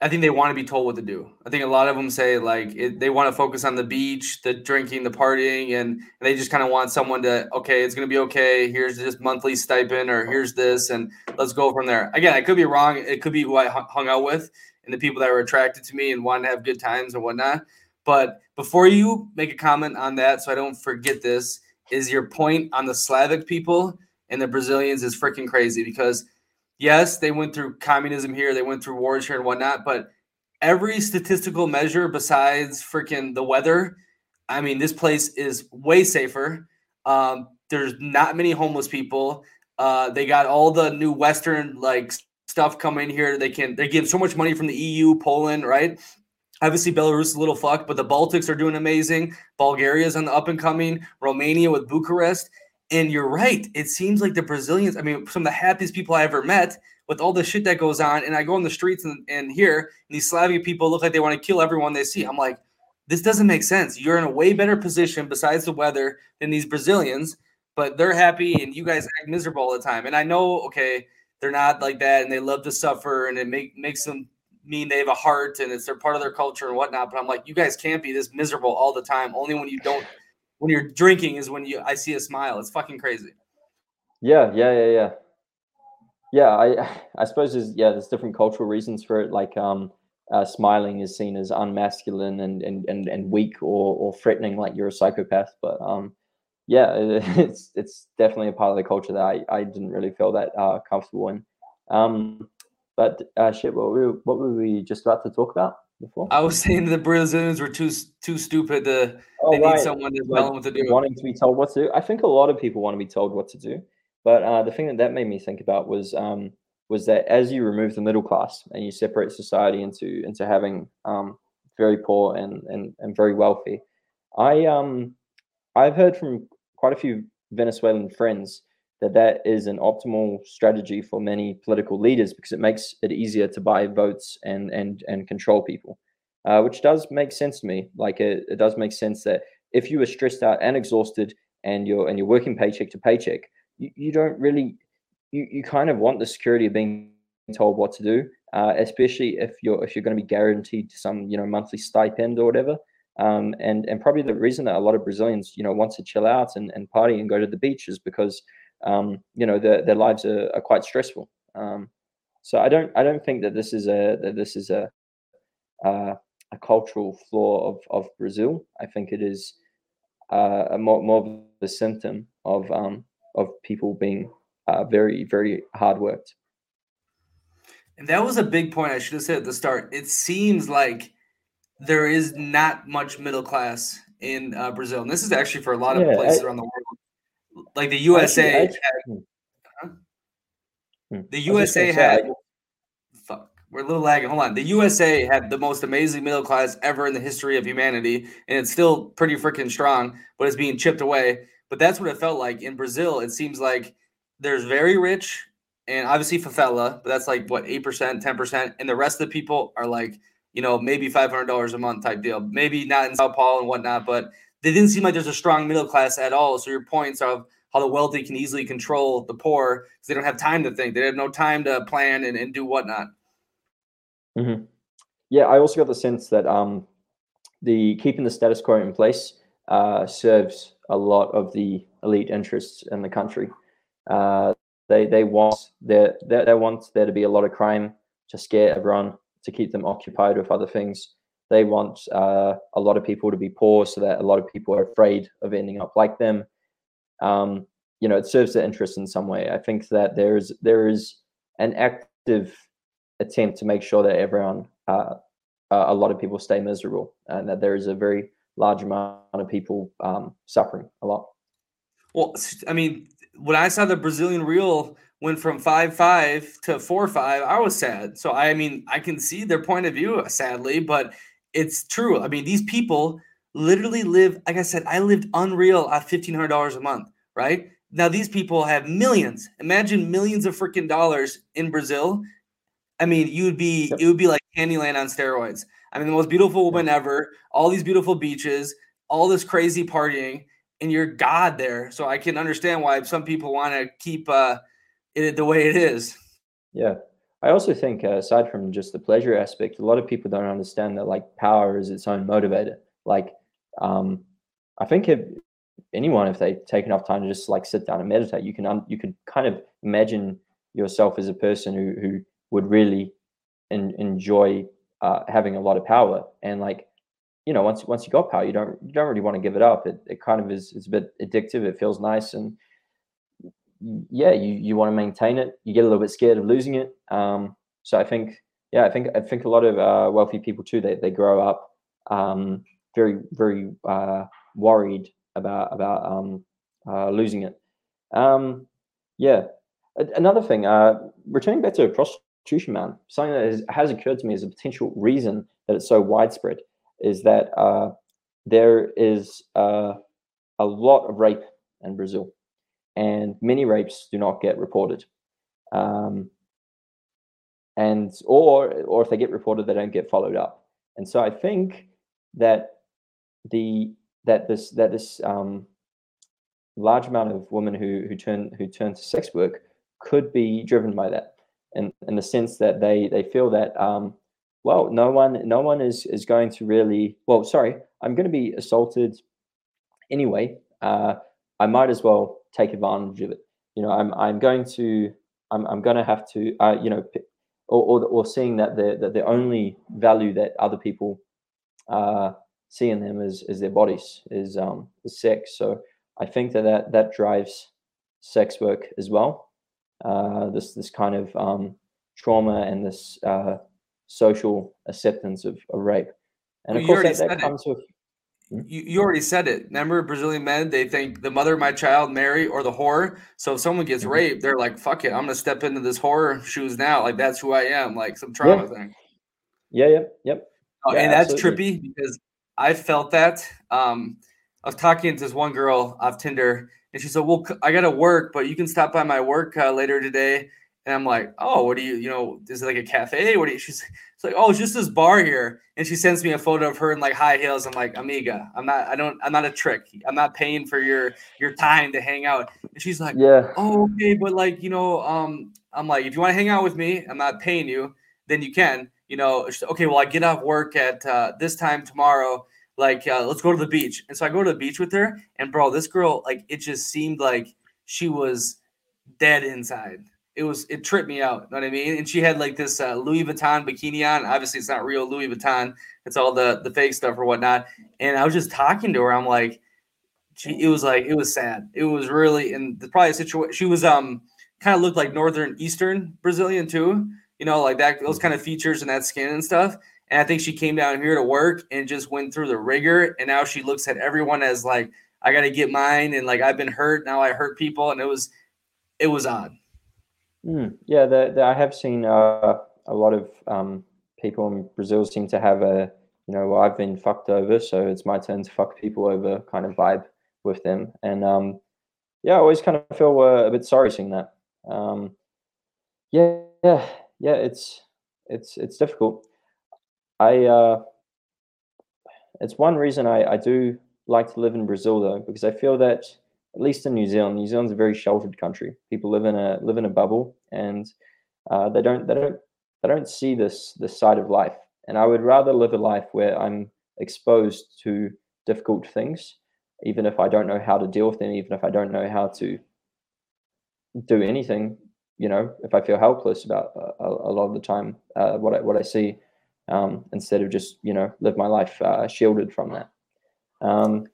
I think they want to be told what to do. I think a lot of them say like it, they want to focus on the beach, the drinking, the partying, and, they just kind of want someone to okay, it's gonna be okay. Here's this monthly stipend, or here's this, and let's go from there. Again, I could be wrong. It could be who I hung out with and the people that were attracted to me and wanted to have good times and whatnot. But before you make a comment on that, so I don't forget this, is your point on the Slavic people and the Brazilians is freaking crazy because yes, they went through communism here, they went through wars here and whatnot, but every statistical measure besides freaking the weather, I mean, this place is way safer. Um, there's not many homeless people. Uh, they got all the new Western like stuff coming here. They can they give so much money from the EU, Poland, right? Obviously, Belarus is a little fucked, but the Baltics are doing amazing. Bulgaria's on the up and coming. Romania with Bucharest. And you're right. It seems like the Brazilians, I mean, some of the happiest people I ever met with all the shit that goes on. And I go on the streets and, and here, and these Slavic people look like they want to kill everyone they see. I'm like, this doesn't make sense. You're in a way better position besides the weather than these Brazilians, but they're happy and you guys act miserable all the time. And I know, okay, they're not like that and they love to suffer and it make, makes them mean they have a heart and it's their part of their culture and whatnot. But I'm like, you guys can't be this miserable all the time. Only when you don't when you're drinking is when you I see a smile. It's fucking crazy. Yeah, yeah, yeah, yeah. Yeah, I I suppose there's yeah, there's different cultural reasons for it. Like um uh, smiling is seen as unmasculine and and and, and weak or or threatening, like you're a psychopath. But um yeah, it's it's definitely a part of the culture that I, I didn't really feel that uh, comfortable in. Um, but uh, shit, what were what were we just about to talk about? before? I was saying the Brazilians were too too stupid to. Oh, they right. need someone to tell them what to do. Wanting to be told what to do. I think a lot of people want to be told what to do, but uh, the thing that that made me think about was um, was that as you remove the middle class and you separate society into into having um, very poor and, and and very wealthy, I um I've heard from quite a few Venezuelan friends that that is an optimal strategy for many political leaders because it makes it easier to buy votes and and and control people, uh, which does make sense to me. Like it, it does make sense that if you are stressed out and exhausted and you're and you're working paycheck to paycheck, you, you don't really you, you kind of want the security of being told what to do, uh, especially if you're if you're going to be guaranteed some you know monthly stipend or whatever. Um, and and probably the reason that a lot of Brazilians you know want to chill out and, and party and go to the beach is because um, you know, their, their lives are, are quite stressful. Um, so I don't I don't think that this is a that this is a uh, a cultural flaw of, of Brazil. I think it is uh, a more, more of a symptom of um, of people being uh, very very hard worked. And that was a big point I should have said at the start. It seems like there is not much middle class in uh, Brazil, and this is actually for a lot of yeah, places I, around the world like the USA. Huh? Hmm. The USA had fuck. we're a little lagging. Hold on. The USA had the most amazing middle class ever in the history of humanity, and it's still pretty freaking strong, but it's being chipped away. But that's what it felt like in Brazil. It seems like there's very rich and obviously favela, but that's like what eight percent, ten percent, and the rest of the people are like you know maybe five hundred dollars a month type deal. Maybe not in Sao Paulo and whatnot, but they didn't seem like there's a strong middle class at all. So your points of how the wealthy can easily control the poor because they don't have time to think. They have no time to plan and, and do whatnot. Mm-hmm. Yeah, I also got the sense that um, the keeping the status quo in place uh, serves a lot of the elite interests in the country. Uh, they they want there they, they want there to be a lot of crime to scare everyone to keep them occupied with other things. They want uh, a lot of people to be poor so that a lot of people are afraid of ending up like them. Um, you know, it serves their interest in some way. I think that there is there is an active attempt to make sure that everyone, uh, uh, a lot of people stay miserable, and that there is a very large amount of people um, suffering a lot. Well, I mean, when I saw the Brazilian real went from five five to four five, I was sad. So I mean, I can see their point of view, sadly, but it's true. I mean, these people literally live. Like I said, I lived unreal at fifteen hundred dollars a month. Right now, these people have millions. Imagine millions of freaking dollars in Brazil, I mean, you would be it would be like Candyland on steroids. I mean, the most beautiful woman ever, all these beautiful beaches, all this crazy partying, and you're God there. So I can understand why some people want to keep uh, it the way it is. Yeah. I also think, uh, aside from just the pleasure aspect, a lot of people don't understand that like power is its own motivator. Like, um, I think if anyone, if they take enough time to just like sit down and meditate, you can un- you can kind of imagine yourself as a person who who would really en- enjoy uh, having a lot of power. And like, you know, once once you got power, you don't you don't really want to give it up. It it kind of is it's a bit addictive. It feels nice, and yeah, you you want to maintain it. You get a little bit scared of losing it. Um, so I think yeah, I think I think a lot of uh, wealthy people too. They they grow up um, very very uh, worried about about um, uh, losing it. Um, yeah, another thing. Uh, returning back to prostitution man, something that has, has, occurred to me as a potential reason that it's so widespread is that uh, there is uh, a lot of rape in Brazil, and many rapes do not get reported. Um, and or or if they get reported, they don't get followed up. And so I think that the that this that this um, large amount of women who who turn who turn to sex work could be driven by that in, in the sense that they they feel that um, well no one no one is is going to really well sorry I'm going to be assaulted anyway uh, I might as well take advantage of it you know I'm I'm going to I'm I'm going to have to uh, you know or, or, or seeing that the that the only value that other people uh, see in them is is their bodies is um is sex so I think that that, that drives sex work as well uh, this this kind of um, trauma and this uh, social acceptance of, of rape. And of course, that, that comes it. with. You, you already said it. Remember, Brazilian men, they think the mother of my child, Mary, or the whore. So if someone gets mm-hmm. raped, they're like, fuck it, I'm going to step into this horror shoes now. Like, that's who I am. Like, some trauma yeah. thing. Yeah, yep, yep. Oh, yeah, and that's absolutely. trippy because I felt that. Um, I was talking to this one girl off Tinder, and she said, "Well, I got to work, but you can stop by my work uh, later today." And I'm like, "Oh, what do you, you know, is it like a cafe? What do you?" She's like, "Oh, it's just this bar here." And she sends me a photo of her in like high heels. I'm like, "Amiga, I'm not, I don't, I'm not a trick. I'm not paying for your your time to hang out." And she's like, "Yeah, oh, okay, but like, you know, um, I'm like, if you want to hang out with me, I'm not paying you, then you can." You know, okay, well, I get off work at uh, this time tomorrow like uh, let's go to the beach and so i go to the beach with her and bro this girl like it just seemed like she was dead inside it was it tripped me out you know what i mean and she had like this uh, louis vuitton bikini on obviously it's not real louis vuitton it's all the the fake stuff or whatnot and i was just talking to her i'm like she, it was like it was sad it was really and the probably a situation she was um kind of looked like northern eastern brazilian too you know like that those kind of features and that skin and stuff and I think she came down here to work and just went through the rigor. And now she looks at everyone as like, I got to get mine. And like, I've been hurt. Now I hurt people. And it was, it was odd. Mm, yeah. The, the, I have seen uh, a lot of um, people in Brazil seem to have a you know well, I've been fucked over, so it's my turn to fuck people over kind of vibe with them, and um, yeah, I always kind of feel uh, a bit sorry seeing that. Um, yeah, yeah, yeah, it's it's it's difficult. I uh, it's one reason I, I do like to live in Brazil though, because I feel that at least in New Zealand, New Zealand's a very sheltered country. People live in a live in a bubble, and uh, they don't they don't they don't see this this side of life. And I would rather live a life where I'm exposed to difficult things, even if I don't know how to deal with them, even if I don't know how to do anything. You know, if I feel helpless about a, a lot of the time, uh, what I what I see, um, instead of just you know live my life uh, shielded from that. Um,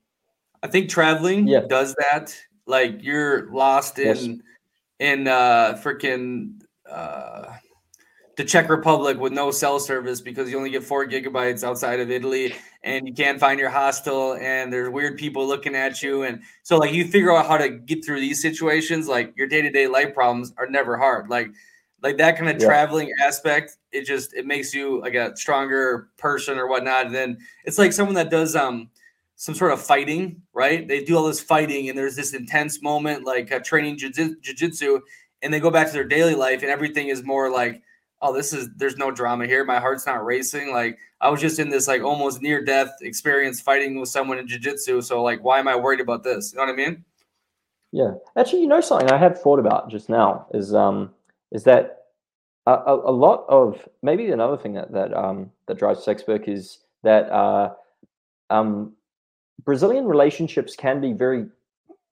I think traveling yeah. does that. Like you're lost in yes. in uh freaking uh the Czech Republic with no cell service because you only get four gigabytes outside of Italy and you can't find your hostel and there's weird people looking at you. And so like you figure out how to get through these situations, like your day-to-day life problems are never hard. Like like that kind of yeah. traveling aspect, it just it makes you like a stronger person or whatnot. And then it's like someone that does um some sort of fighting, right? They do all this fighting, and there's this intense moment like uh, training jiu-jitsu, and they go back to their daily life, and everything is more like, oh, this is there's no drama here. My heart's not racing. Like I was just in this like almost near death experience fighting with someone in jiu-jitsu. So like, why am I worried about this? You know what I mean? Yeah, actually, you know something I had thought about just now is um is that a, a, a lot of maybe another thing that that um that drives sex work is that uh um Brazilian relationships can be very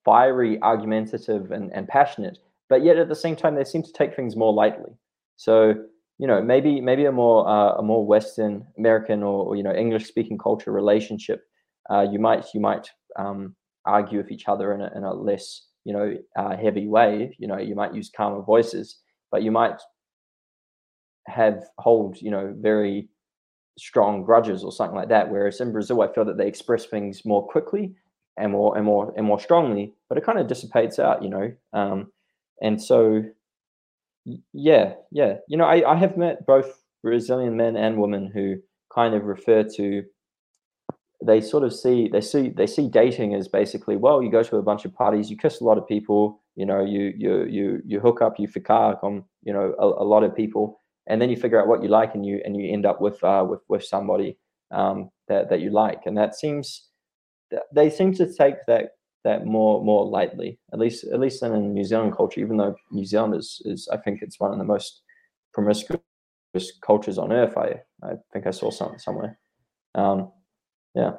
fiery, argumentative, and, and passionate, but yet at the same time they seem to take things more lightly. So you know maybe maybe a more uh, a more Western American or, or, you know English speaking culture relationship, uh, you might you might um, argue with each other in a, in a less you know uh, heavy way. You know you might use calmer voices, but you might have hold you know very strong grudges or something like that. Whereas in Brazil, I feel that they express things more quickly and more and more and more strongly, but it kind of dissipates out, you know. Um, and so, yeah, yeah, you know, I, I have met both Brazilian men and women who kind of refer to they sort of see they see they see dating as basically well you go to a bunch of parties you kiss a lot of people you know you you you you hook up you ficar on you know a, a lot of people and then you figure out what you like and you and you end up with uh, with with somebody um, that that you like. And that seems they seem to take that that more more lightly at least at least in New Zealand culture even though New Zealand is is I think it's one of the most promiscuous cultures on earth I I think I saw something somewhere. Um, yeah.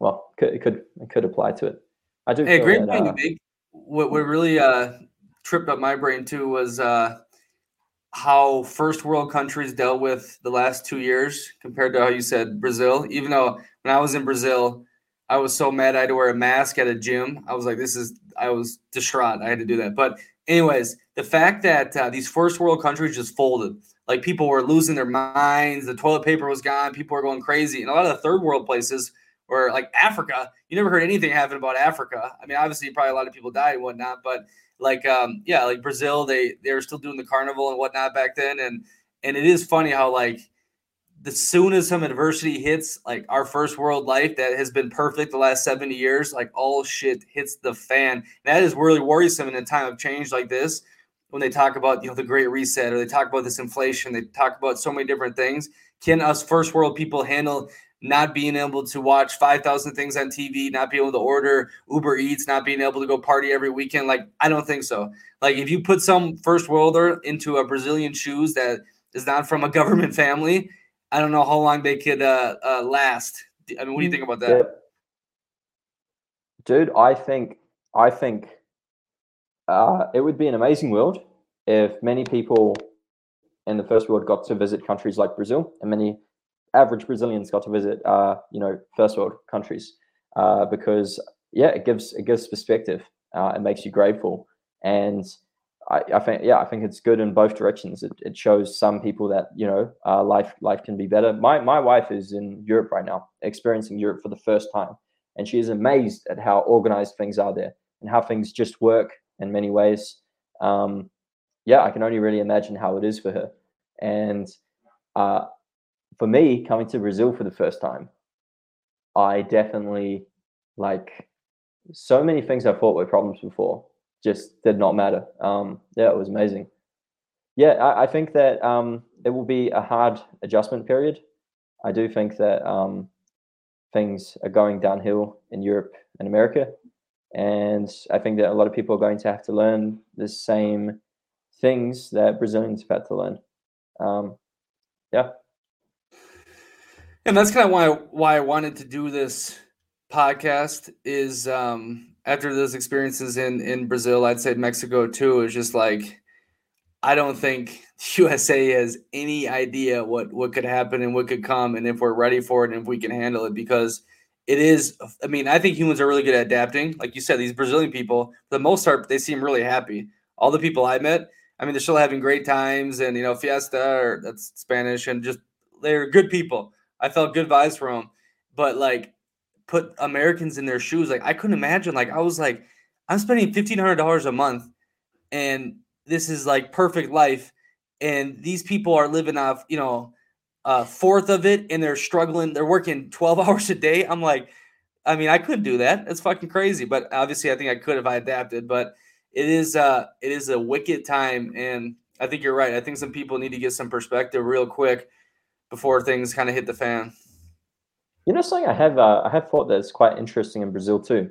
Well it could, it could it could apply to it. I do hey great that, point uh, what what really uh tripped up my brain too was uh how first world countries dealt with the last two years compared to how you said Brazil. Even though when I was in Brazil, I was so mad I had to wear a mask at a gym. I was like, this is, I was distraught. I had to do that. But, anyways, the fact that uh, these first world countries just folded, like people were losing their minds, the toilet paper was gone, people were going crazy. And a lot of the third world places, or like Africa, you never heard anything happen about Africa. I mean, obviously, probably a lot of people died and whatnot, but like um yeah like brazil they they were still doing the carnival and whatnot back then. And and it is funny how like the soon as some adversity hits like our first world life that has been perfect the last 70 years like all shit hits the fan. That is really worrisome in a time of change like this when they talk about you know the great reset or they talk about this inflation they talk about so many different things. Can us first world people handle not being able to watch 5,000 things on TV, not being able to order Uber Eats, not being able to go party every weekend. Like, I don't think so. Like, if you put some first worlder into a Brazilian shoes that is not from a government family, I don't know how long they could uh, uh, last. I mean, what do you think about that? Dude, I think, I think uh, it would be an amazing world if many people in the first world got to visit countries like Brazil and many average Brazilians got to visit, uh, you know, first world countries uh, because yeah, it gives it gives perspective. Uh, it makes you grateful, and I, I, think yeah, I think it's good in both directions. It, it shows some people that you know uh, life life can be better. My my wife is in Europe right now, experiencing Europe for the first time, and she is amazed at how organized things are there and how things just work in many ways. Um, yeah, I can only really imagine how it is for her And uh, for me, coming to Brazil for the first time, I definitely like so many things I thought were problems before just did not matter. Um, yeah, it was amazing. Yeah, I, I think that um, it will be a hard adjustment period. I do think that um, things are going downhill in Europe and America. And I think that a lot of people are going to have to learn the same things that Brazilians have had to learn. Um, yeah. And that's kind of why why I wanted to do this podcast is um, after those experiences in in Brazil, I'd say Mexico too, is just like I don't think USA has any idea what what could happen and what could come and if we're ready for it and if we can handle it because it is i mean i think humans are really good at adapting. Like you said these brazilian people for the most part they seem really happy. All the people i met i mean they're still having great times and you know fiesta or that's spanish and just they're good people i felt good vibes from them but like put americans in their shoes like i couldn't imagine like i was like i'm spending $1500 a month and this is like perfect life and these people are living off you know a fourth of it and they're struggling. They're working 12 hours a day. I'm like, I mean, I could do that. It's fucking crazy. But obviously I think I could if I adapted. But it is uh it is a wicked time. And I think you're right. I think some people need to get some perspective real quick before things kind of hit the fan. You know something I have uh, I have thought that's quite interesting in Brazil too.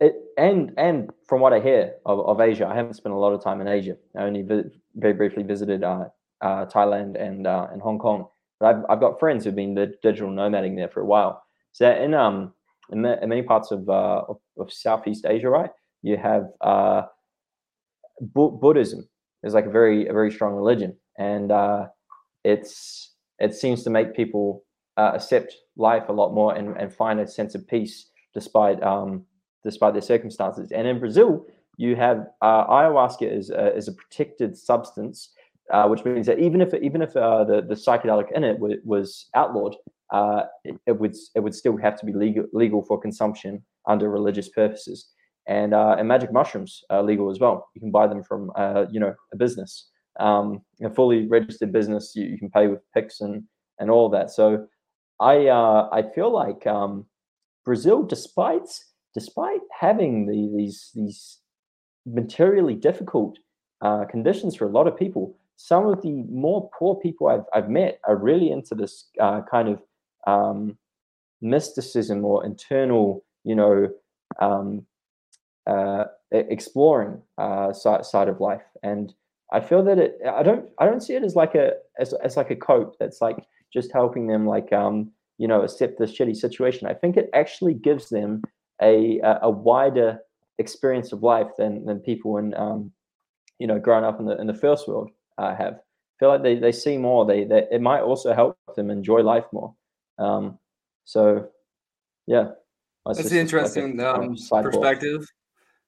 It, and and from what I hear of, of Asia, I haven't spent a lot of time in Asia. I only vi- very briefly visited uh, uh, Thailand and uh, and Hong Kong. But I've, I've got friends who've been digital nomading there for a while. So in um in, in many parts of, uh, of, of Southeast Asia, right, you have uh, Bu- Buddhism is like a very a very strong religion, and uh, it's it seems to make people uh, accept life a lot more and, and find a sense of peace despite um, despite their circumstances. And in Brazil, you have uh, ayahuasca is a, is a protected substance uh, which means that even if even if uh, the the psychedelic in it w- was outlawed, uh, it, it, would it would still have to be legal legal for consumption under religious purposes. And uh, and magic mushrooms are legal as well. You can buy them from you know a business, um, a fully registered business. You, you can pay with Pix and and all that. So I uh, I feel like um, Brazil, despite despite having the, these these materially difficult conditions for a lot of people, some of the more poor people I've, I've met are really into this uh, kind of um, mysticism or internal, you know, um, uh, exploring uh, side, side of life. And I feel that it, I don't, I don't see it as like a, as, as like a cope that's like just helping them like, um, you know, accept this shitty situation. I think it actually gives them a, a wider experience of life than, than people in, um, you know, growing up in the, in the first world uh, have. I feel like they, they see more. They, they it might also help them enjoy life more. Um, so, yeah, that's, that's interesting like a, um, perspective.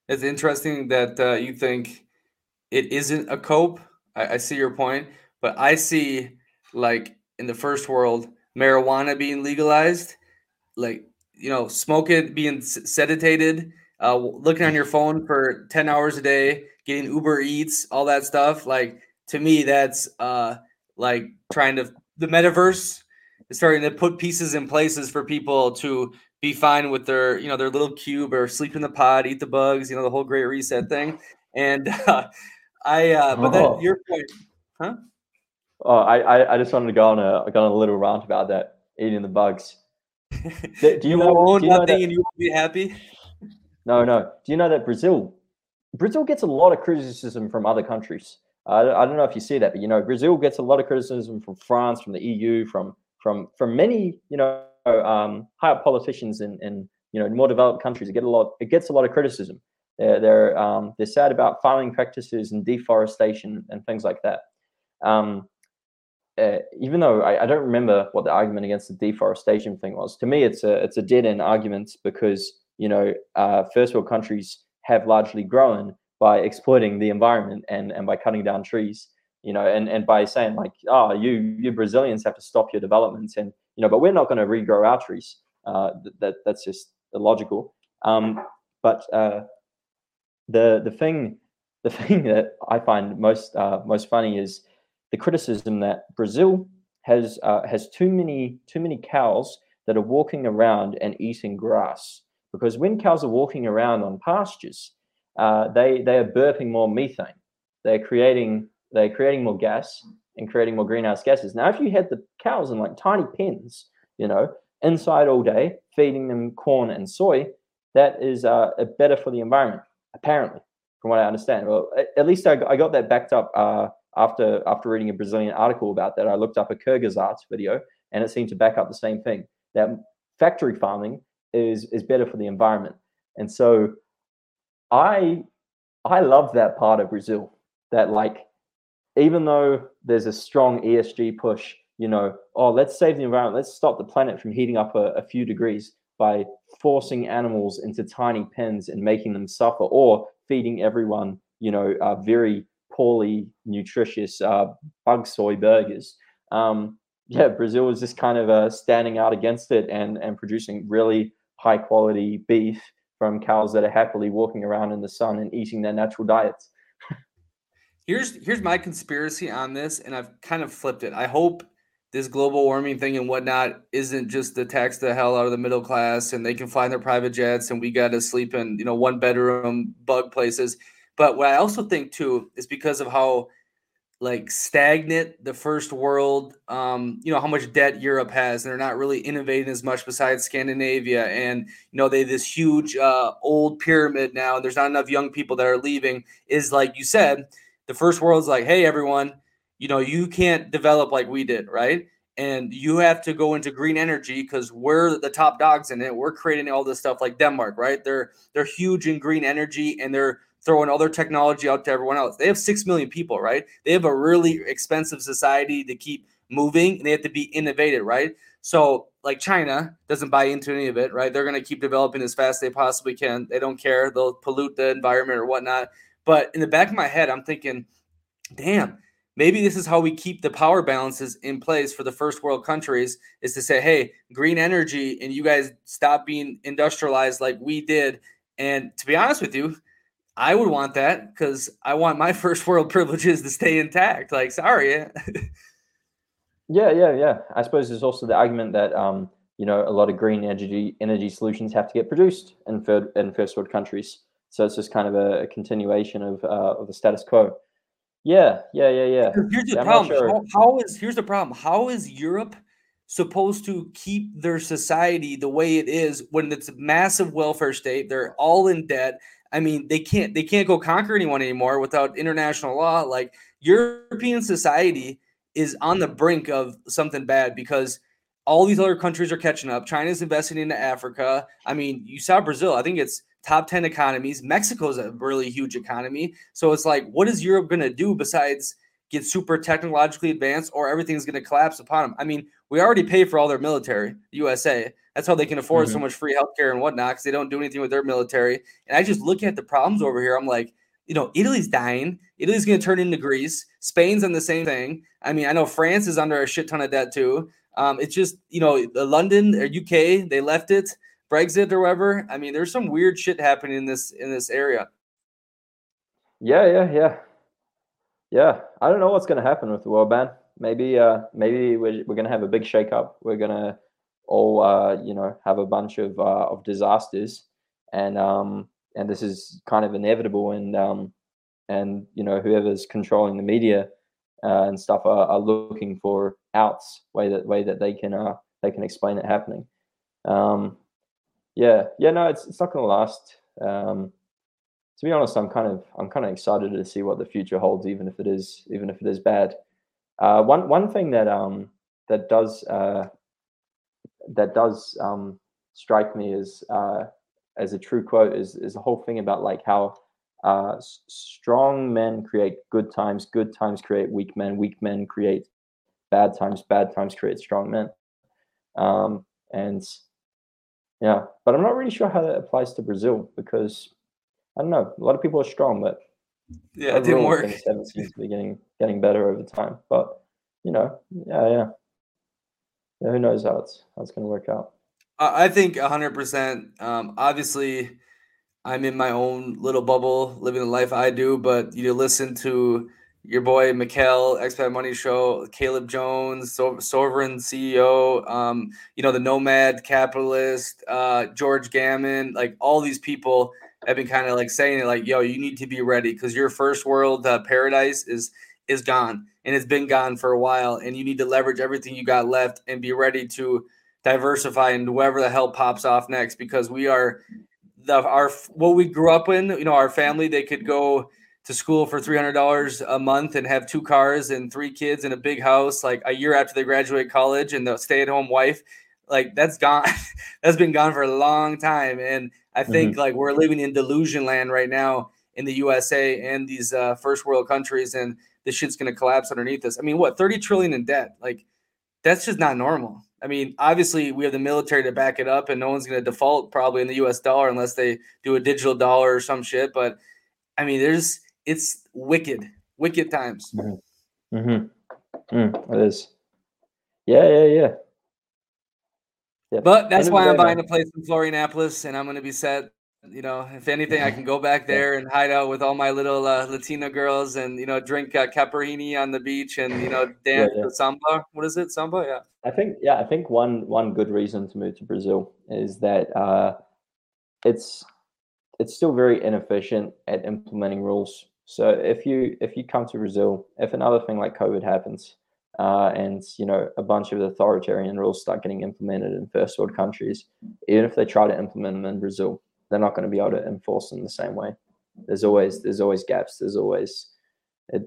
It's interesting that uh, you think it isn't a cope. I, I see your point, but I see like in the first world marijuana being legalized, like you know, smoking being sedated, uh, looking on your phone for ten hours a day, getting Uber Eats, all that stuff. Like to me, that's uh, like trying to the metaverse is starting to put pieces in places for people to be fine with their you know their little cube or sleep in the pod, eat the bugs, you know the whole great reset thing. And uh, I, uh, but oh. then your point, huh? Oh, I, I just wanted to go on a go on a little rant about that eating the bugs. Do, do you, know, own do you know that, and you will be happy? No, no. Do you know that Brazil, Brazil gets a lot of criticism from other countries I, I don't know if you see that, but you know, Brazil gets a lot of criticism from France, from the EU, from from from many you know um, high up politicians in, in you know more developed countries. It get a lot. It gets a lot of criticism. They're they're um, they're sad about farming practices and deforestation and things like that. Um, uh, even though I, I, don't remember what the argument against the deforestation thing was, to me it's a it's a dead end argument because you know uh, first world countries have largely grown by exploiting the environment and and by cutting down trees you know and and by saying like oh you you brazilians have to stop your development and you know but we're not going to regrow our trees uh, that that's just illogical um, but uh, the the thing the thing that i find most uh, most funny is the criticism that Brazil has uh, has too many too many cows that are walking around and eating grass. Because when cows are walking around on pastures, uh, they they are burping more methane. They're creating they're creating more gas and creating more greenhouse gases. Now, if you had the cows in like tiny pens, you know, inside all day, feeding them corn and soy, that is uh, better for the environment, apparently, from what I understand. Well, at least I, I got that backed up uh, after after reading a Brazilian article about that. I looked up a Kurzgesagt video, and it seemed to back up the same thing that factory farming is is better for the environment. And so, I I love that part of Brazil that like even though there's a strong ESG push, you know, oh, let's save the environment, let's stop the planet from heating up a, a few degrees by forcing animals into tiny pens and making them suffer, or feeding everyone, you know, uh, very poorly nutritious uh, bug soy burgers. Um, yeah, Brazil is just kind of uh, standing out against it and and producing really high quality beef from cows that are happily walking around in the sun and eating their natural diets. here's here's my conspiracy on this, and I've kind of flipped it. I hope this global warming thing and whatnot isn't just to tax the hell out of the middle class and they can fly in their private jets and we got to sleep in you know one bedroom bug places. But what i also think too is because of how like stagnant the first world um, you know how much debt europe has and they're not really innovating as much besides scandinavia and you know they this huge uh, old pyramid now and there's not enough young people that are leaving is like you said the first world's like hey everyone you know you can't develop like we did right? And you have to go into green energy because we're the top dogs in it. We're creating all this stuff like denmark right? They're they're huge in green energy and they're throwing all their technology out to everyone else. They have 6 million people right? They have a really expensive society to keep moving and they have to be innovative right? So like china doesn't buy into any of it right? They're going to keep developing as fast as they possibly can. They don't care. They'll pollute the environment or whatnot. But in the back of my head i'm thinking damn maybe this is how we keep the power balances in place for the first world countries is to say hey green energy and you guys stop being industrialized like we did. And to be honest with you i would want that because i want my first world privileges to stay intact. Like sorry. Yeah yeah yeah. I suppose there's also the argument that um you know a lot of green energy energy solutions have to get produced in third in first world countries. So it's just kind of a, a continuation of uh, of the status quo yeah, yeah, yeah, yeah. Here's the yeah, problem. Sure. How, how is here's the problem. How is Europe supposed to keep their society the way it is when it's a massive welfare state? They're all in debt. I mean, they can't they can't go conquer anyone anymore without international law. Like European society is on the brink of something bad because all these other countries are catching up. China's investing into Africa. I mean, you saw Brazil. I think it's top 10 economies. Mexico's a really huge economy. So it's like, what is Europe going to do besides get super technologically advanced or everything's going to collapse upon them? I mean, we already pay for all their military, USA. That's how they can afford mm-hmm. so much free healthcare and whatnot because they don't do anything with their military. And I just look at the problems over here. I'm like, you know, Italy's dying. Italy's going to turn into Greece. Spain's on the same thing. I mean, I know France is under a shit ton of debt too. Um, it's just, you know, London or UK, they left it. Brexit or whatever. I mean, there's some weird shit happening in this in this area. Yeah, yeah, yeah, yeah. I don't know what's going to happen with the world ban. Maybe, uh, maybe we're, we're going to have a big shakeup. We're going to all, uh, you know, have a bunch of uh, of disasters, and um, and this is kind of inevitable. And um, and you know, whoever's controlling the media uh, and stuff are, are looking for outs way that way that they can uh they can explain it happening. Um, yeah, yeah, no, it's it's not going to last. Um, to be honest, I'm kind of I'm kind of excited to see what the future holds, even if it is even if it is bad. Uh, one one thing that um that does uh, that does um, strike me as uh, as a true quote is is the whole thing about like how uh, strong men create good times, good times create weak men, weak men create bad times, bad times create strong men. Um, and yeah, but I'm not really sure how that applies to Brazil because I don't know. A lot of people are strong, but yeah, it didn't work. Seven seems to be getting getting better over time. But you know, yeah, yeah. yeah who knows how it's how it's going to work out? I think 100. percent um, Obviously, I'm in my own little bubble, living the life I do. But you listen to your boy Mikkel, Expat Money Show, Caleb Jones, so- Sovereign CEO, um, you know, the Nomad Capitalist, uh, George Gammon, like all these people have been kind of like saying it, like, yo, you need to be ready because your first world uh, paradise is is gone and it's been gone for a while, and you need to leverage everything you got left and be ready to diversify into whoever the hell pops off next because we are the our what we grew up in, you know, our family they could go to school for $300 a month and have two cars and three kids and a big house like a year after they graduate college and the stay-at-home wife like that's gone that's been gone for a long time. And i think mm-hmm. like we're living in delusion land right now in the usa and these uh, first world countries and this shit's going to collapse underneath us. I mean what 30 trillion in debt? Like that's just not normal. I mean obviously we have the military to back it up and no one's going to default probably in the us dollar unless they do a digital dollar or some shit but i mean there's it's wicked, wicked times. Mm-hmm. Mm-hmm. Mm, it is. Yeah, yeah, yeah. yeah. But that's why I'm buying a place in Florianopolis, and I'm going to be set. You know, if anything, I can go back there and hide out with all my little uh, Latina girls, and you know, drink uh, on the beach, and you know, dance yeah, yeah. samba. What is it, samba? Yeah. I think yeah, I think one one good reason to move to Brazil is that uh, it's it's still very inefficient at implementing rules. So if you if you come to Brazil, if another thing like COVID happens, uh, and you know a bunch of authoritarian rules start getting implemented in first world countries, even if they try to implement them in Brazil, they're not going to be able to enforce them the same way. There's always there's always gaps. There's always it,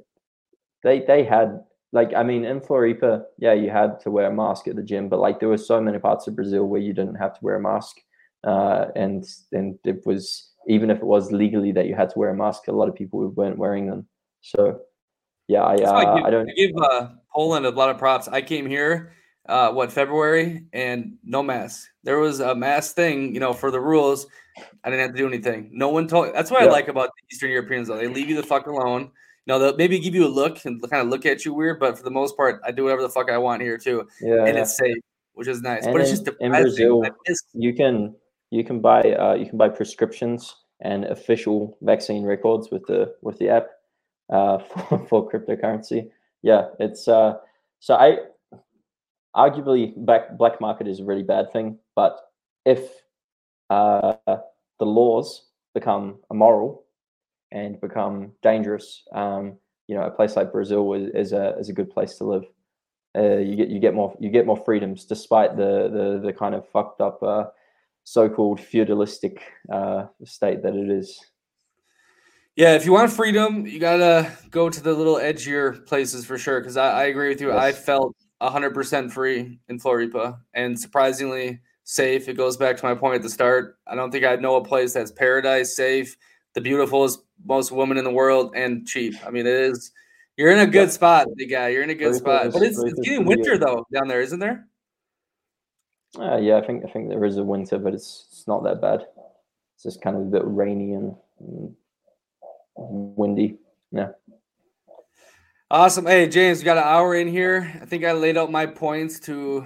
they they had like I mean in Floripa, yeah, you had to wear a mask at the gym, but like there were so many parts of Brazil where you didn't have to wear a mask, uh, and and it was even if it was legally that you had to wear a mask, a lot of people weren't wearing them. So, yeah, I, uh, I, give, I, don't I give uh, Poland a lot of props. I came here, uh, what February, and no mask. There was a mask thing, you know, for the rules. I didn't have to do anything. No one told. That's what yeah. I like about the Eastern Europeans, though. They leave you the fuck alone. Now they'll maybe give you a look and kind of look at you weird, but for the most part, I do whatever the fuck I want here too. Yeah, and yeah. it's safe, which is nice. And but it's just in Brazil, you can you can buy uh, you can buy prescriptions and official vaccine records with the with the app uh, for, for cryptocurrency. Yeah, it's uh, so I arguably black black market is a really bad thing, but if uh, the laws become immoral and become dangerous, um, you know, a place like Brazil is, is a is a good place to live. Uh, you get you get more you get more freedoms despite the the the kind of fucked up uh, so-called feudalistic uh, state that it is. Yeah, if you want freedom, you gotta go to the little edgier places for sure. Because I, I, agree with you. Yes. I felt hundred percent free in Floripa, and surprisingly safe. It goes back to my point at the start. I don't think I know a place that's paradise, safe, the beautifulest, most woman in the world, and cheap. I mean, it is. You're in a good spot, big guy. You're in a good spot. But it's, it's getting winter though down there, isn't there? Uh, yeah, I think I think there is a winter, but it's it's not that bad. It's just kind of a bit rainy and, windy. Yeah. Awesome. Hey, James, we got an hour in here. I think I laid out my points to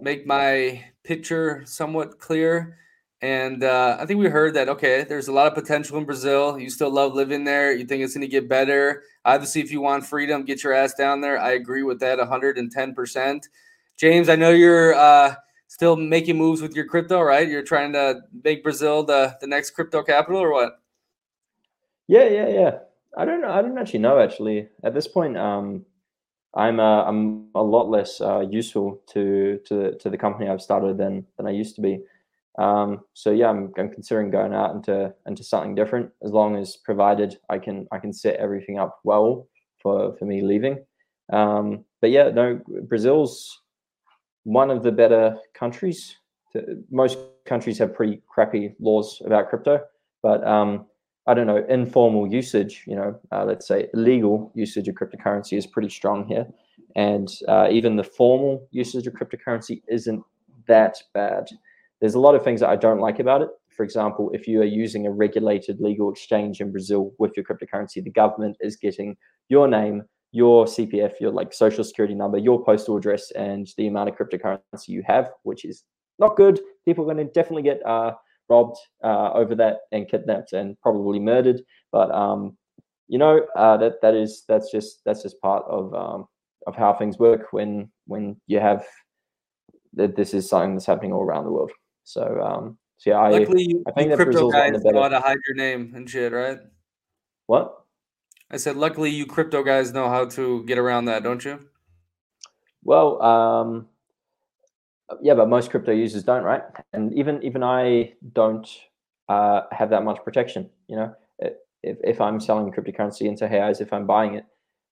make my picture somewhat clear. And uh, I think we heard that, okay, there's a lot of potential in Brazil. You still love living there. You think it's going to get better. Obviously, if you want freedom, get your ass down there. I agree with that 110%. James, I know you're uh, still making moves with your crypto, right? You're trying to make Brazil the, the next crypto capital or what? Yeah, yeah, yeah. I don't know. I don't actually know actually. At this point, um, I'm uh, I'm a lot less uh, useful to to to the company I've started than than I used to be. Um, so yeah, I'm, I'm considering going out into into something different as long as provided I can I can set everything up well for for me leaving. Um, but yeah, no, Brazil's one of the better countries. Most countries have pretty crappy laws about crypto, but um, I don't know, informal usage, you know, uh, let's say illegal usage of cryptocurrency is pretty strong here. And uh, even the formal usage of cryptocurrency isn't that bad. There's a lot of things that I don't like about it. For example, if you are using a regulated legal exchange in Brazil with your cryptocurrency, the government is getting your name, your CPF, your like social security number, your postal address, and the amount of cryptocurrency you have, which is not good. People are going to definitely get uh, robbed uh, over that and kidnapped and probably murdered. But um, you know, uh, that that is that's just that's just part of um, of how things work when when you have that this is something that's happening all around the world. So um, so yeah, I, Luckily, you, I think that crypto guys know how to hide your name and shit, right? What? I said, luckily, you crypto guys know how to get around that, don't you? Well, um, yeah, but most crypto users don't, right? And even even I don't uh, have that much protection. You know, if if I'm selling cryptocurrency into reais, if I'm buying it,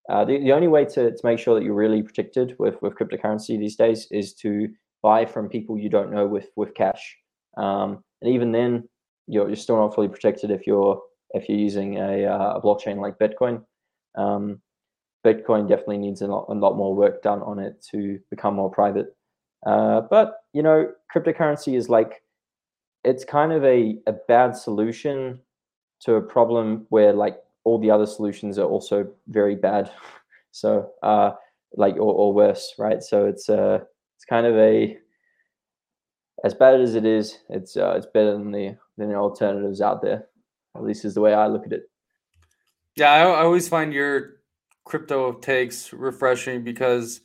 uh, the the only way to to make sure that you're really protected with with cryptocurrency these days is to buy from people you don't know with with cash. Um, and even then, you're you're still not fully protected if you're if you're using a, uh, a blockchain like Bitcoin. Um, Bitcoin definitely needs a lot, a lot more work done on it to become more private. Uh, but you know, cryptocurrency is like it's kind of a, a bad solution to a problem where like all the other solutions are also very bad. So uh, like or, or worse, right? So it's uh it's kind of a as bad as it is, it's uh, it's better than the than the alternatives out there. At least is the way I look at it. Yeah, I, I always find your crypto takes refreshing because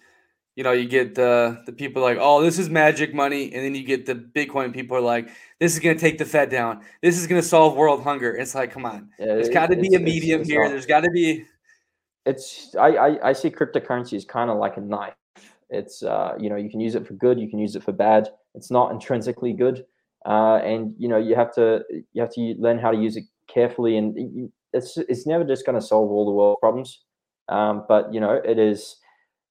you know you get the the people like, oh, this is magic money, and then you get the Bitcoin people are like, this is gonna take the Fed down. This is gonna solve world hunger. It's like, come on, Yeah, there's got to be a medium it's here. not- There's got to be. it's I, I I see cryptocurrency as kind of like a knife. It's uh you know you can use it for good, you can use it for bad. It's not intrinsically good, uh, and you know you have to you have to learn how to use it carefully, and it's it's never just going to solve all the world problems. Um, but you know it is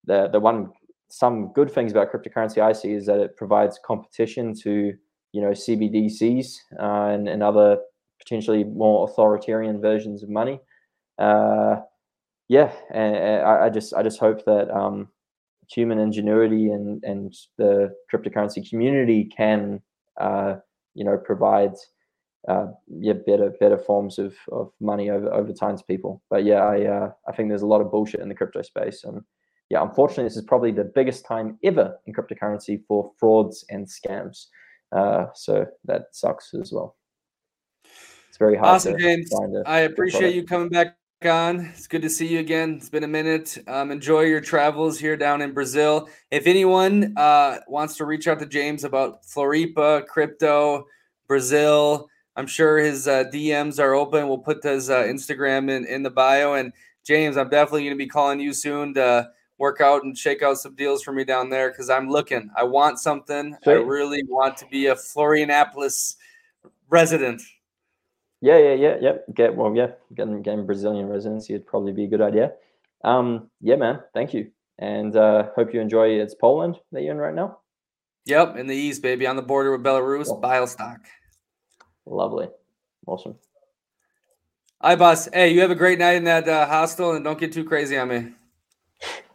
the the one some good things about cryptocurrency I see is that it provides competition to you know CBDCs uh, and, and other potentially more authoritarian versions of money. Uh, yeah, and, and I, I just I just hope that um, human ingenuity and and the cryptocurrency community can uh, you know provide uh, yeah better better forms of, of money over, over time to people. But yeah, I uh, I think there's a lot of bullshit in the crypto space, and yeah, unfortunately, this is probably the biggest time ever in cryptocurrency for frauds and scams. Uh, so that sucks as well. It's very hard. Awesome, to James. I appreciate you coming back on. It's good to see you again. It's been a minute. Um, enjoy your travels here down in Brazil. If anyone uh, wants to reach out to James about Floripa, crypto, Brazil, I'm sure his uh, DMs are open. We'll put his uh, Instagram in, in the bio. And James, I'm definitely going to be calling you soon to work out and shake out some deals for me down there because I'm looking. I want something. I really want to be a Florianopolis resident. Yeah, yeah, yeah, yeah. Get well, yeah. Getting getting Brazilian residency would probably be a good idea. Um, yeah, man. Thank you, and uh, hope you enjoy. It's Poland that you're in right now. Yep, in the east, baby, on the border with Belarus, Cool. Bialystok. Lovely, awesome. Hi, boss. Hey, you have a great night in that uh, hostel, and don't get too crazy on me.